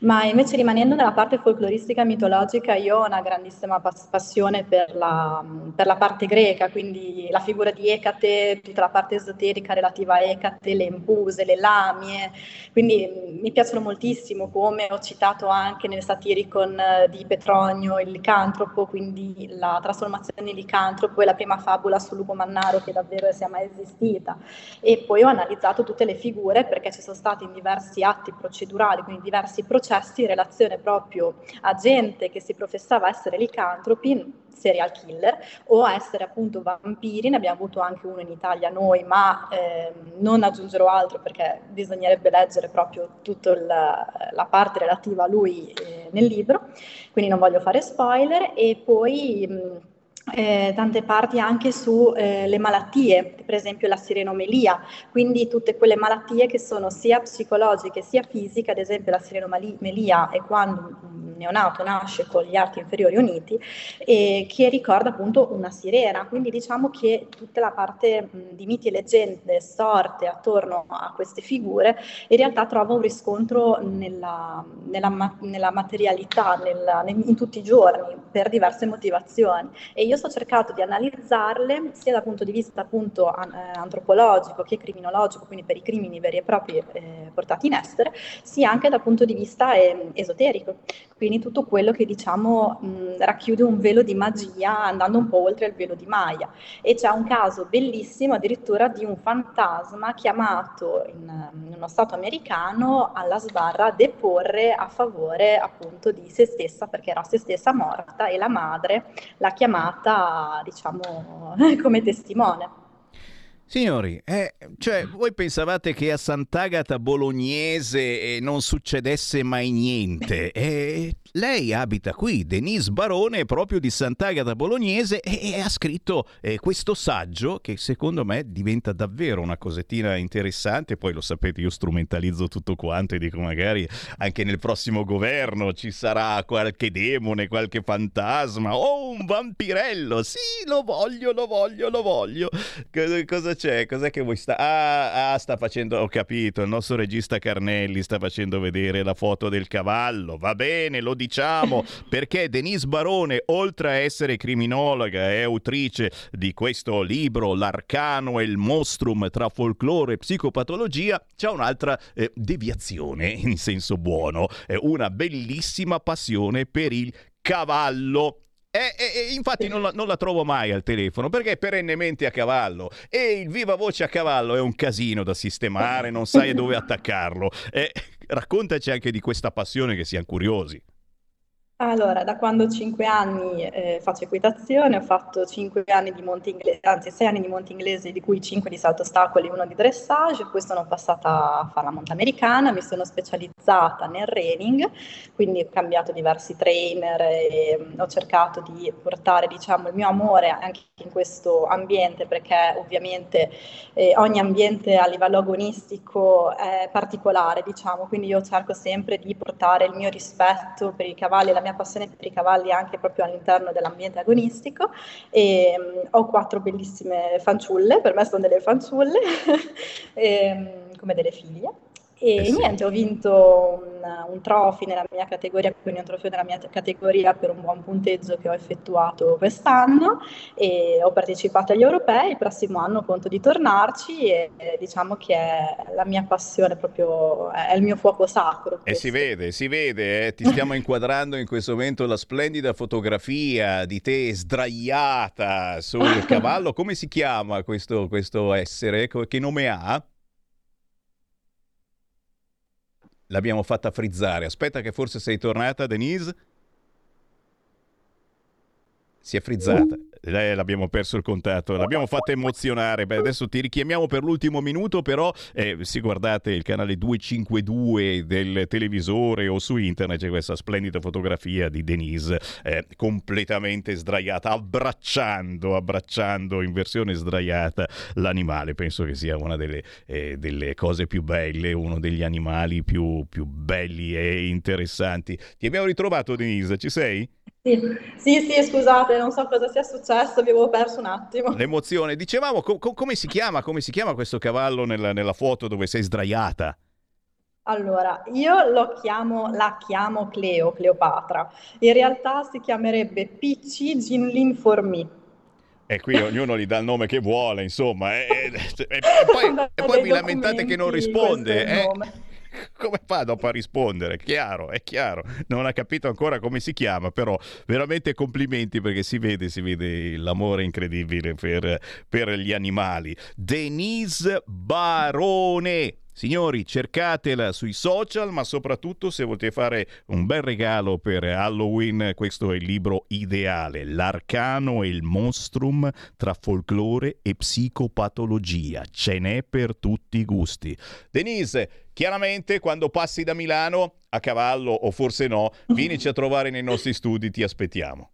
ma invece rimanendo nella parte folcloristica e mitologica io ho una grandissima pas- passione per la, per la parte greca, quindi la figura di Ecate, tutta la parte esoterica relativa a Ecate, le impuse, le lamie, quindi mi piacciono moltissimo, come ho citato anche nel Satiricon eh, di Petronio, il licantropo, quindi la trasformazione in licantropo è la prima fabula sul lupo mannaro che davvero sia mai esistita. E poi ho analizzato tutte le figure perché ci sono stati in diversi atti procedurali, quindi diversi processi in relazione proprio a gente che si professava essere licantropi serial killer o essere appunto vampiri, ne abbiamo avuto anche uno in Italia noi, ma eh, non aggiungerò altro perché bisognerebbe leggere proprio tutta la parte relativa a lui eh, nel libro, quindi non voglio fare spoiler. E poi mh, eh, tante parti anche sulle eh, malattie, per esempio la sirenomelia, quindi tutte quelle malattie che sono sia psicologiche sia fisiche, ad esempio la sirenomelia è quando un neonato nasce con gli arti inferiori uniti e che ricorda appunto una sirena, quindi diciamo che tutta la parte mh, di miti e leggende sorte attorno a queste figure in realtà trova un riscontro nella, nella, nella materialità, nella, in tutti i giorni per diverse motivazioni. E io ho cercato di analizzarle sia dal punto di vista appunto an- eh, antropologico che criminologico, quindi per i crimini veri e propri eh, portati in essere, sia anche dal punto di vista eh, esoterico, quindi tutto quello che diciamo mh, racchiude un velo di magia andando un po' oltre il velo di Maya. E c'è un caso bellissimo addirittura di un fantasma chiamato in, in uno stato americano alla sbarra a deporre a favore appunto di se stessa perché era se stessa morta e la madre l'ha chiamata diciamo come testimone.
Signori, eh, cioè, voi pensavate che a Sant'Agata Bolognese eh, non succedesse mai niente? Eh, lei abita qui, Denise Barone, proprio di Sant'Agata Bolognese, e, e ha scritto eh, questo saggio che secondo me diventa davvero una cosettina interessante. Poi lo sapete, io strumentalizzo tutto quanto e dico magari anche nel prossimo governo ci sarà qualche demone, qualche fantasma o un vampirello. Sì, lo voglio, lo voglio, lo voglio. Cosa c'è? Cos'è che vuoi sta? Ah, ah, sta facendo, ho capito, il nostro regista Carnelli sta facendo vedere la foto del cavallo. Va bene, lo diciamo, perché Denise Barone, oltre a essere criminologa e autrice di questo libro, L'arcano e il mostrum tra folklore e psicopatologia, c'è un'altra eh, deviazione in senso buono, eh, una bellissima passione per il cavallo. E, e, e, infatti non la, non la, trovo mai al telefono perché è perennemente a cavallo e il viva voce a cavallo è un casino da sistemare, non sai dove attaccarlo. E, raccontaci anche di questa passione che siamo curiosi.
Allora, da quando ho 5 anni eh, faccio equitazione, ho fatto 5 anni di monte inglese, anzi 6 anni di monte inglese, di cui 5 di salto ostacoli e uno di dressage, poi sono passata a fare la monta americana, mi sono specializzata nel reining, quindi ho cambiato diversi trainer e mm, ho cercato di portare diciamo, il mio amore anche in questo ambiente, perché ovviamente eh, ogni ambiente a livello agonistico è particolare, diciamo, quindi io cerco sempre di portare il mio rispetto per i cavalli e la mia mia passione per i cavalli anche proprio all'interno dell'ambiente agonistico e um, ho quattro bellissime fanciulle, per me sono delle fanciulle, e, um, come delle figlie. E eh sì. niente, ho vinto un, un trophy nella mia categoria, quindi un trofeo nella mia categoria per un buon punteggio che ho effettuato quest'anno e ho partecipato agli europei, il prossimo anno conto di tornarci e, e diciamo che è la mia passione proprio, è il mio fuoco sacro.
E si vede, si vede, eh? ti stiamo inquadrando in questo momento la splendida fotografia di te sdraiata sul cavallo, come si chiama questo, questo essere? Che nome ha? L'abbiamo fatta frizzare. Aspetta che forse sei tornata, Denise. Si è frizzata. Eh, l'abbiamo perso il contatto, l'abbiamo fatta emozionare. Beh, adesso ti richiamiamo per l'ultimo minuto, però eh, se guardate il canale 252 del televisore o su internet c'è questa splendida fotografia di Denise eh, completamente sdraiata, abbracciando, abbracciando in versione sdraiata l'animale. Penso che sia una delle, eh, delle cose più belle, uno degli animali più, più belli e interessanti. Ti abbiamo ritrovato Denise, ci sei?
Sì, sì, sì, scusate, non so cosa sia successo, vi avevo perso un attimo.
L'emozione. Dicevamo, co- co- come, si chiama, come si chiama questo cavallo nella, nella foto dove sei sdraiata?
Allora, io lo chiamo, la chiamo Cleo, Cleopatra. In realtà si chiamerebbe PC Jinlin for me.
E qui ognuno gli dà il nome che vuole, insomma. E, e, e, e poi, poi vi lamentate che non risponde. Eh? come fa dopo a rispondere? Chiaro, è chiaro. Non ha capito ancora come si chiama, però veramente complimenti perché si vede, si vede l'amore incredibile per, per gli animali. Denise Barone. Signori, cercatela sui social, ma soprattutto se volete fare un bel regalo per Halloween, questo è il libro ideale, L'arcano e il monstrum tra folklore e psicopatologia. Ce n'è per tutti i gusti. Denise, Chiaramente quando passi da Milano a cavallo o forse no, vienici a trovare nei nostri studi, ti aspettiamo.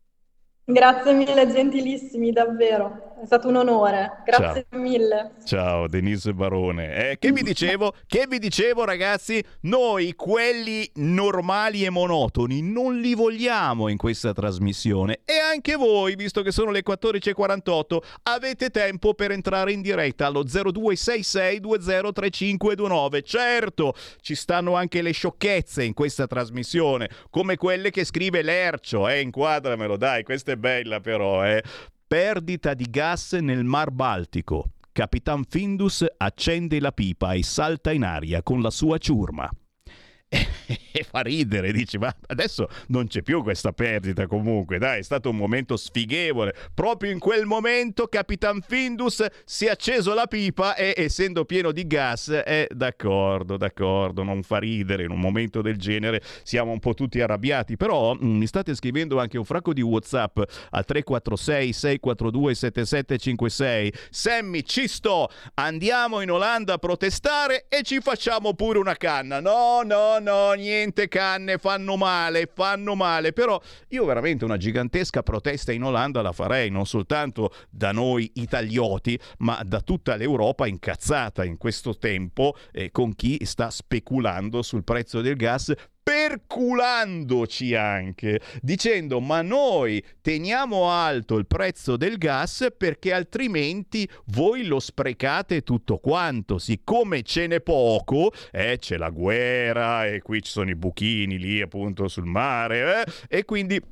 Grazie mille, gentilissimi, davvero. È stato un onore. Grazie
Ciao.
mille.
Ciao Denise Barone. Eh, che vi dicevo? Che vi dicevo ragazzi? Noi quelli normali e monotoni non li vogliamo in questa trasmissione e anche voi, visto che sono le 14.48, avete tempo per entrare in diretta allo 0266203529. Certo, ci stanno anche le sciocchezze in questa trasmissione, come quelle che scrive Lercio, eh, inquadramelo dai, questa bella però, eh. Perdita di gas nel Mar Baltico. Capitan Findus accende la pipa e salta in aria con la sua ciurma. E fa ridere, dici, ma adesso non c'è più questa perdita comunque, dai, è stato un momento sfighevole. Proprio in quel momento Capitan Findus si è acceso la pipa e essendo pieno di gas, è d'accordo, d'accordo, non fa ridere in un momento del genere, siamo un po' tutti arrabbiati, però mh, mi state scrivendo anche un fracco di Whatsapp al 346 642 7756. Sammy, ci sto, andiamo in Olanda a protestare e ci facciamo pure una canna. No, no, no, niente canne, fanno male, fanno male. Però io veramente una gigantesca protesta in Olanda la farei, non soltanto da noi italioti, ma da tutta l'Europa incazzata in questo tempo eh, con chi sta speculando sul prezzo del gas perculandoci anche, dicendo ma noi teniamo alto il prezzo del gas perché altrimenti voi lo sprecate tutto quanto, siccome ce n'è poco, eh, c'è la guerra e qui ci sono i buchini lì appunto sul mare, eh, e quindi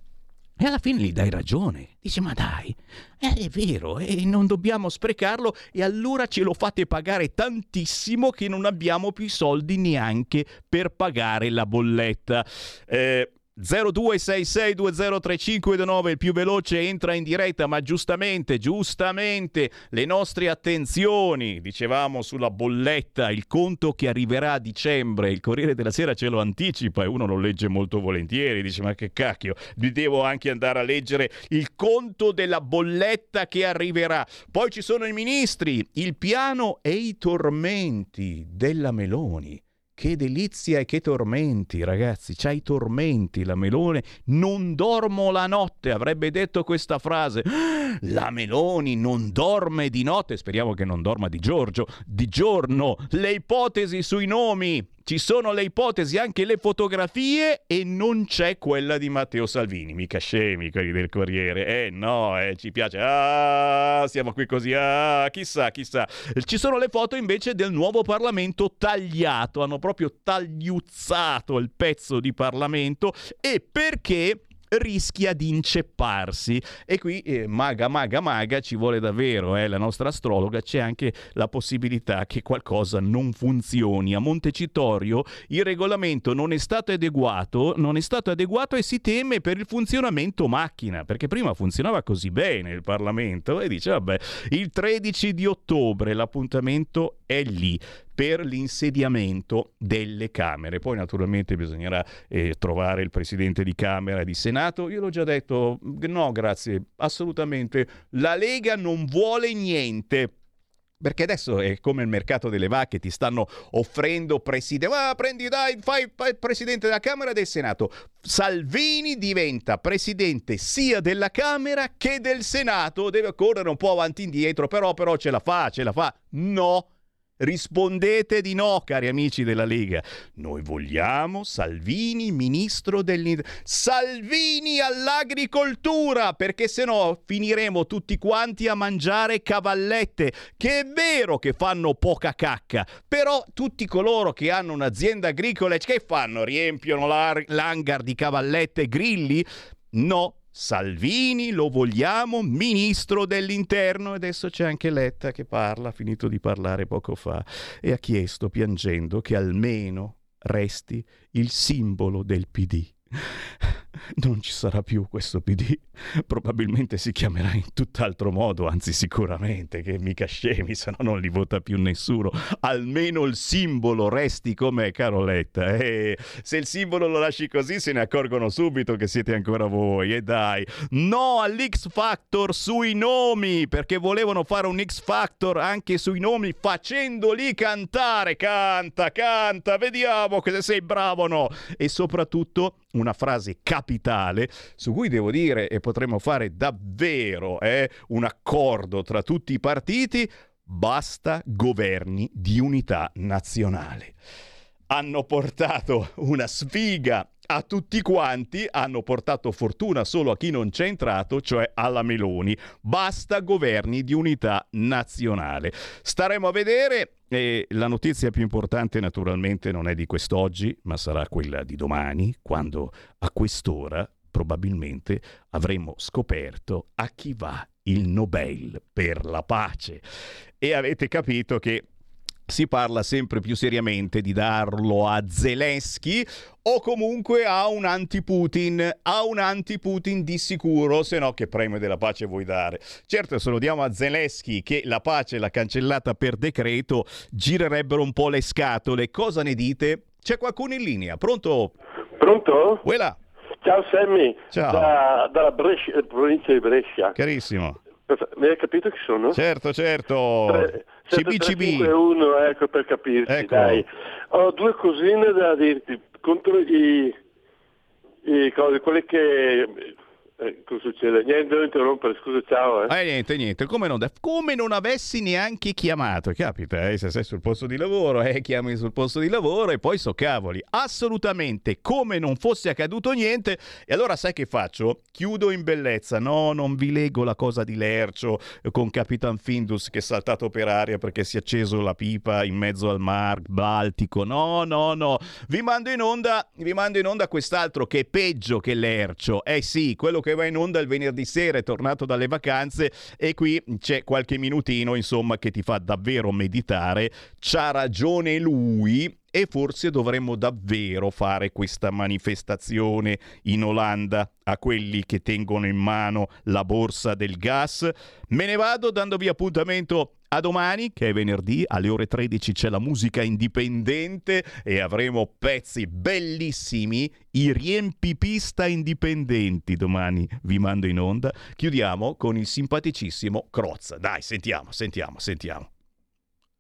e alla fine gli dai ragione. Dice, ma dai, eh, è vero, e non dobbiamo sprecarlo e allora ce lo fate pagare tantissimo che non abbiamo più soldi neanche per pagare la bolletta. Eh, 0266203529 il più veloce entra in diretta ma giustamente giustamente le nostre attenzioni. Dicevamo sulla bolletta il conto che arriverà a dicembre il Corriere della Sera ce lo anticipa e uno lo legge molto volentieri dice ma che cacchio vi devo anche andare a leggere il conto della bolletta che arriverà. Poi ci sono i ministri il piano e i tormenti della Meloni che delizia e che tormenti, ragazzi. C'ha i tormenti la Melone. Non dormo la notte, avrebbe detto questa frase. La Meloni non dorme di notte. Speriamo che non dorma di Giorgio. Di giorno. Le ipotesi sui nomi. Ci sono le ipotesi, anche le fotografie e non c'è quella di Matteo Salvini. Mica scemi quelli del Corriere. Eh no, eh, ci piace. Ah, siamo qui così. Ah, chissà, chissà. Ci sono le foto invece del nuovo Parlamento tagliato. Hanno proprio tagliuzzato il pezzo di Parlamento. E perché? Rischia di incepparsi. E qui eh, maga maga maga ci vuole davvero eh, la nostra astrologa c'è anche la possibilità che qualcosa non funzioni. A Montecitorio il regolamento non è stato adeguato non è stato adeguato e si teme per il funzionamento macchina perché prima funzionava così bene il Parlamento e dice vabbè il 13 di ottobre l'appuntamento è lì per l'insediamento delle Camere. Poi naturalmente bisognerà eh, trovare il Presidente di Camera e di Senato. Io l'ho già detto, no grazie, assolutamente. La Lega non vuole niente. Perché adesso è come il mercato delle vacche, ti stanno offrendo presidente. Ah, prendi, dai, fai, fai presidente della Camera e del Senato. Salvini diventa presidente sia della Camera che del Senato. Deve correre un po' avanti e indietro, però, però ce la fa, ce la fa. No, Rispondete di no, cari amici della Lega. Noi vogliamo Salvini ministro dell'Inter... Salvini all'agricoltura, perché se no finiremo tutti quanti a mangiare cavallette, che è vero che fanno poca cacca, però tutti coloro che hanno un'azienda agricola, che fanno? Riempiono l'hangar di cavallette e grilli? No, Salvini lo vogliamo ministro dell'interno e adesso c'è anche Letta che parla, ha finito di parlare poco fa e ha chiesto piangendo che almeno resti il simbolo del PD. Non ci sarà più questo PD, probabilmente si chiamerà in tutt'altro modo, anzi sicuramente, che mica scemi, se no non li vota più nessuno. Almeno il simbolo resti com'è, Caroletta. E se il simbolo lo lasci così se ne accorgono subito che siete ancora voi. E dai, no all'X Factor sui nomi, perché volevano fare un X Factor anche sui nomi facendoli cantare. Canta, canta, vediamo se sei bravo o no. E soprattutto una frase capace capitale, su cui devo dire, e potremmo fare davvero eh, un accordo tra tutti i partiti, basta governi di unità nazionale. Hanno portato una sfiga a tutti quanti, hanno portato fortuna solo a chi non c'è entrato, cioè alla Meloni. Basta governi di unità nazionale. Staremo a vedere e la notizia più importante naturalmente non è di quest'oggi, ma sarà quella di domani, quando a quest'ora probabilmente avremo scoperto a chi va il Nobel per la pace. E avete capito che si parla sempre più seriamente di darlo a Zelensky o comunque a un anti-Putin, a un anti-Putin di sicuro, se no che premio della pace vuoi dare? Certo, se lo diamo a Zelensky che la pace l'ha cancellata per decreto, girerebbero un po' le scatole. Cosa ne dite? C'è qualcuno in linea, pronto?
Pronto?
Quella.
Ciao Sammy,
Ciao.
Da, dalla Brescia, provincia di Brescia.
Carissimo.
Mi hai capito chi sono?
Certo, certo.
Tre-
CBCB.
7351, ecco per capirci,
Ecco.
dai. Ho due cosine da dirti contro i, i cose, quelle che... Eh, cosa succede? Niente, devo interrompere, scusa, ciao. Eh.
Eh, niente, niente, come non, come non avessi neanche chiamato, capita, eh, se sei sul posto di lavoro, eh, chiami sul posto di lavoro e poi so cavoli, assolutamente come non fosse accaduto niente, e allora sai che faccio? Chiudo in bellezza, no, non vi leggo la cosa di Lercio eh, con Capitan Findus che è saltato per aria perché si è acceso la pipa in mezzo al mar Baltico, no, no, no, vi mando in onda, vi mando in onda quest'altro che è peggio che Lercio, eh sì, quello che va in onda il venerdì sera, è tornato dalle vacanze e qui c'è qualche minutino, insomma, che ti fa davvero meditare. C'ha ragione lui e forse dovremmo davvero fare questa manifestazione in Olanda a quelli che tengono in mano la borsa del gas. Me ne vado dandovi appuntamento a domani, che è venerdì, alle ore 13 c'è la musica indipendente e avremo pezzi bellissimi, i riempipista indipendenti domani vi mando in onda. Chiudiamo con il simpaticissimo Crozza. Dai, sentiamo, sentiamo, sentiamo.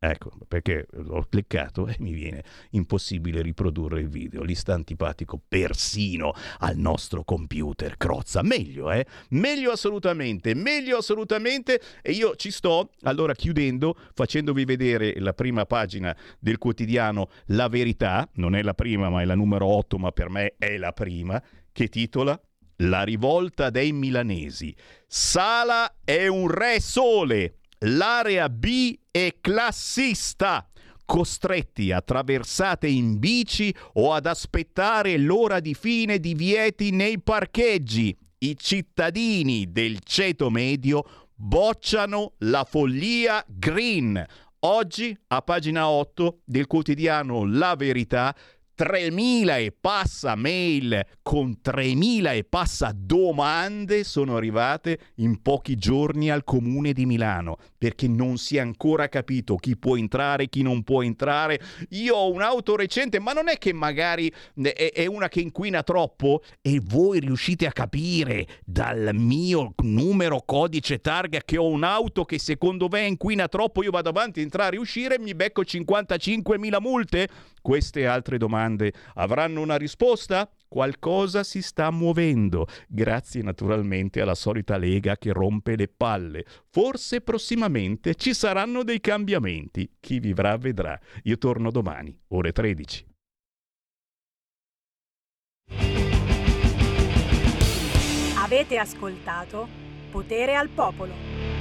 Ecco, perché l'ho cliccato e mi viene impossibile riprodurre il video. Gli sta antipatico persino al nostro computer. Crozza, meglio, eh? Meglio assolutamente, meglio assolutamente. E io ci sto, allora chiudendo, facendovi vedere la prima pagina del quotidiano La Verità. Non è la prima, ma è la numero 8, ma per me è la prima, che titola La rivolta dei milanesi. Sala è un re sole. L'area B è classista, costretti a traversate in bici o ad aspettare l'ora di fine di vieti nei parcheggi. I cittadini del ceto medio bocciano la follia green. Oggi, a pagina 8 del quotidiano La Verità, 3.000 e passa mail con 3.000 e passa domande sono arrivate in pochi giorni al comune di Milano perché non si è ancora capito chi può entrare, chi non può entrare. Io ho un'auto recente, ma non è che magari è, è una che inquina troppo e voi riuscite a capire dal mio numero codice targa che ho un'auto che secondo me inquina troppo, io vado avanti, entrare e uscire e mi becco 55.000 multe? Queste altre domande avranno una risposta? Qualcosa si sta muovendo, grazie naturalmente alla solita Lega che rompe le palle. Forse prossimamente ci saranno dei cambiamenti. Chi vivrà vedrà. Io torno domani, ore 13.
Avete ascoltato Potere al Popolo.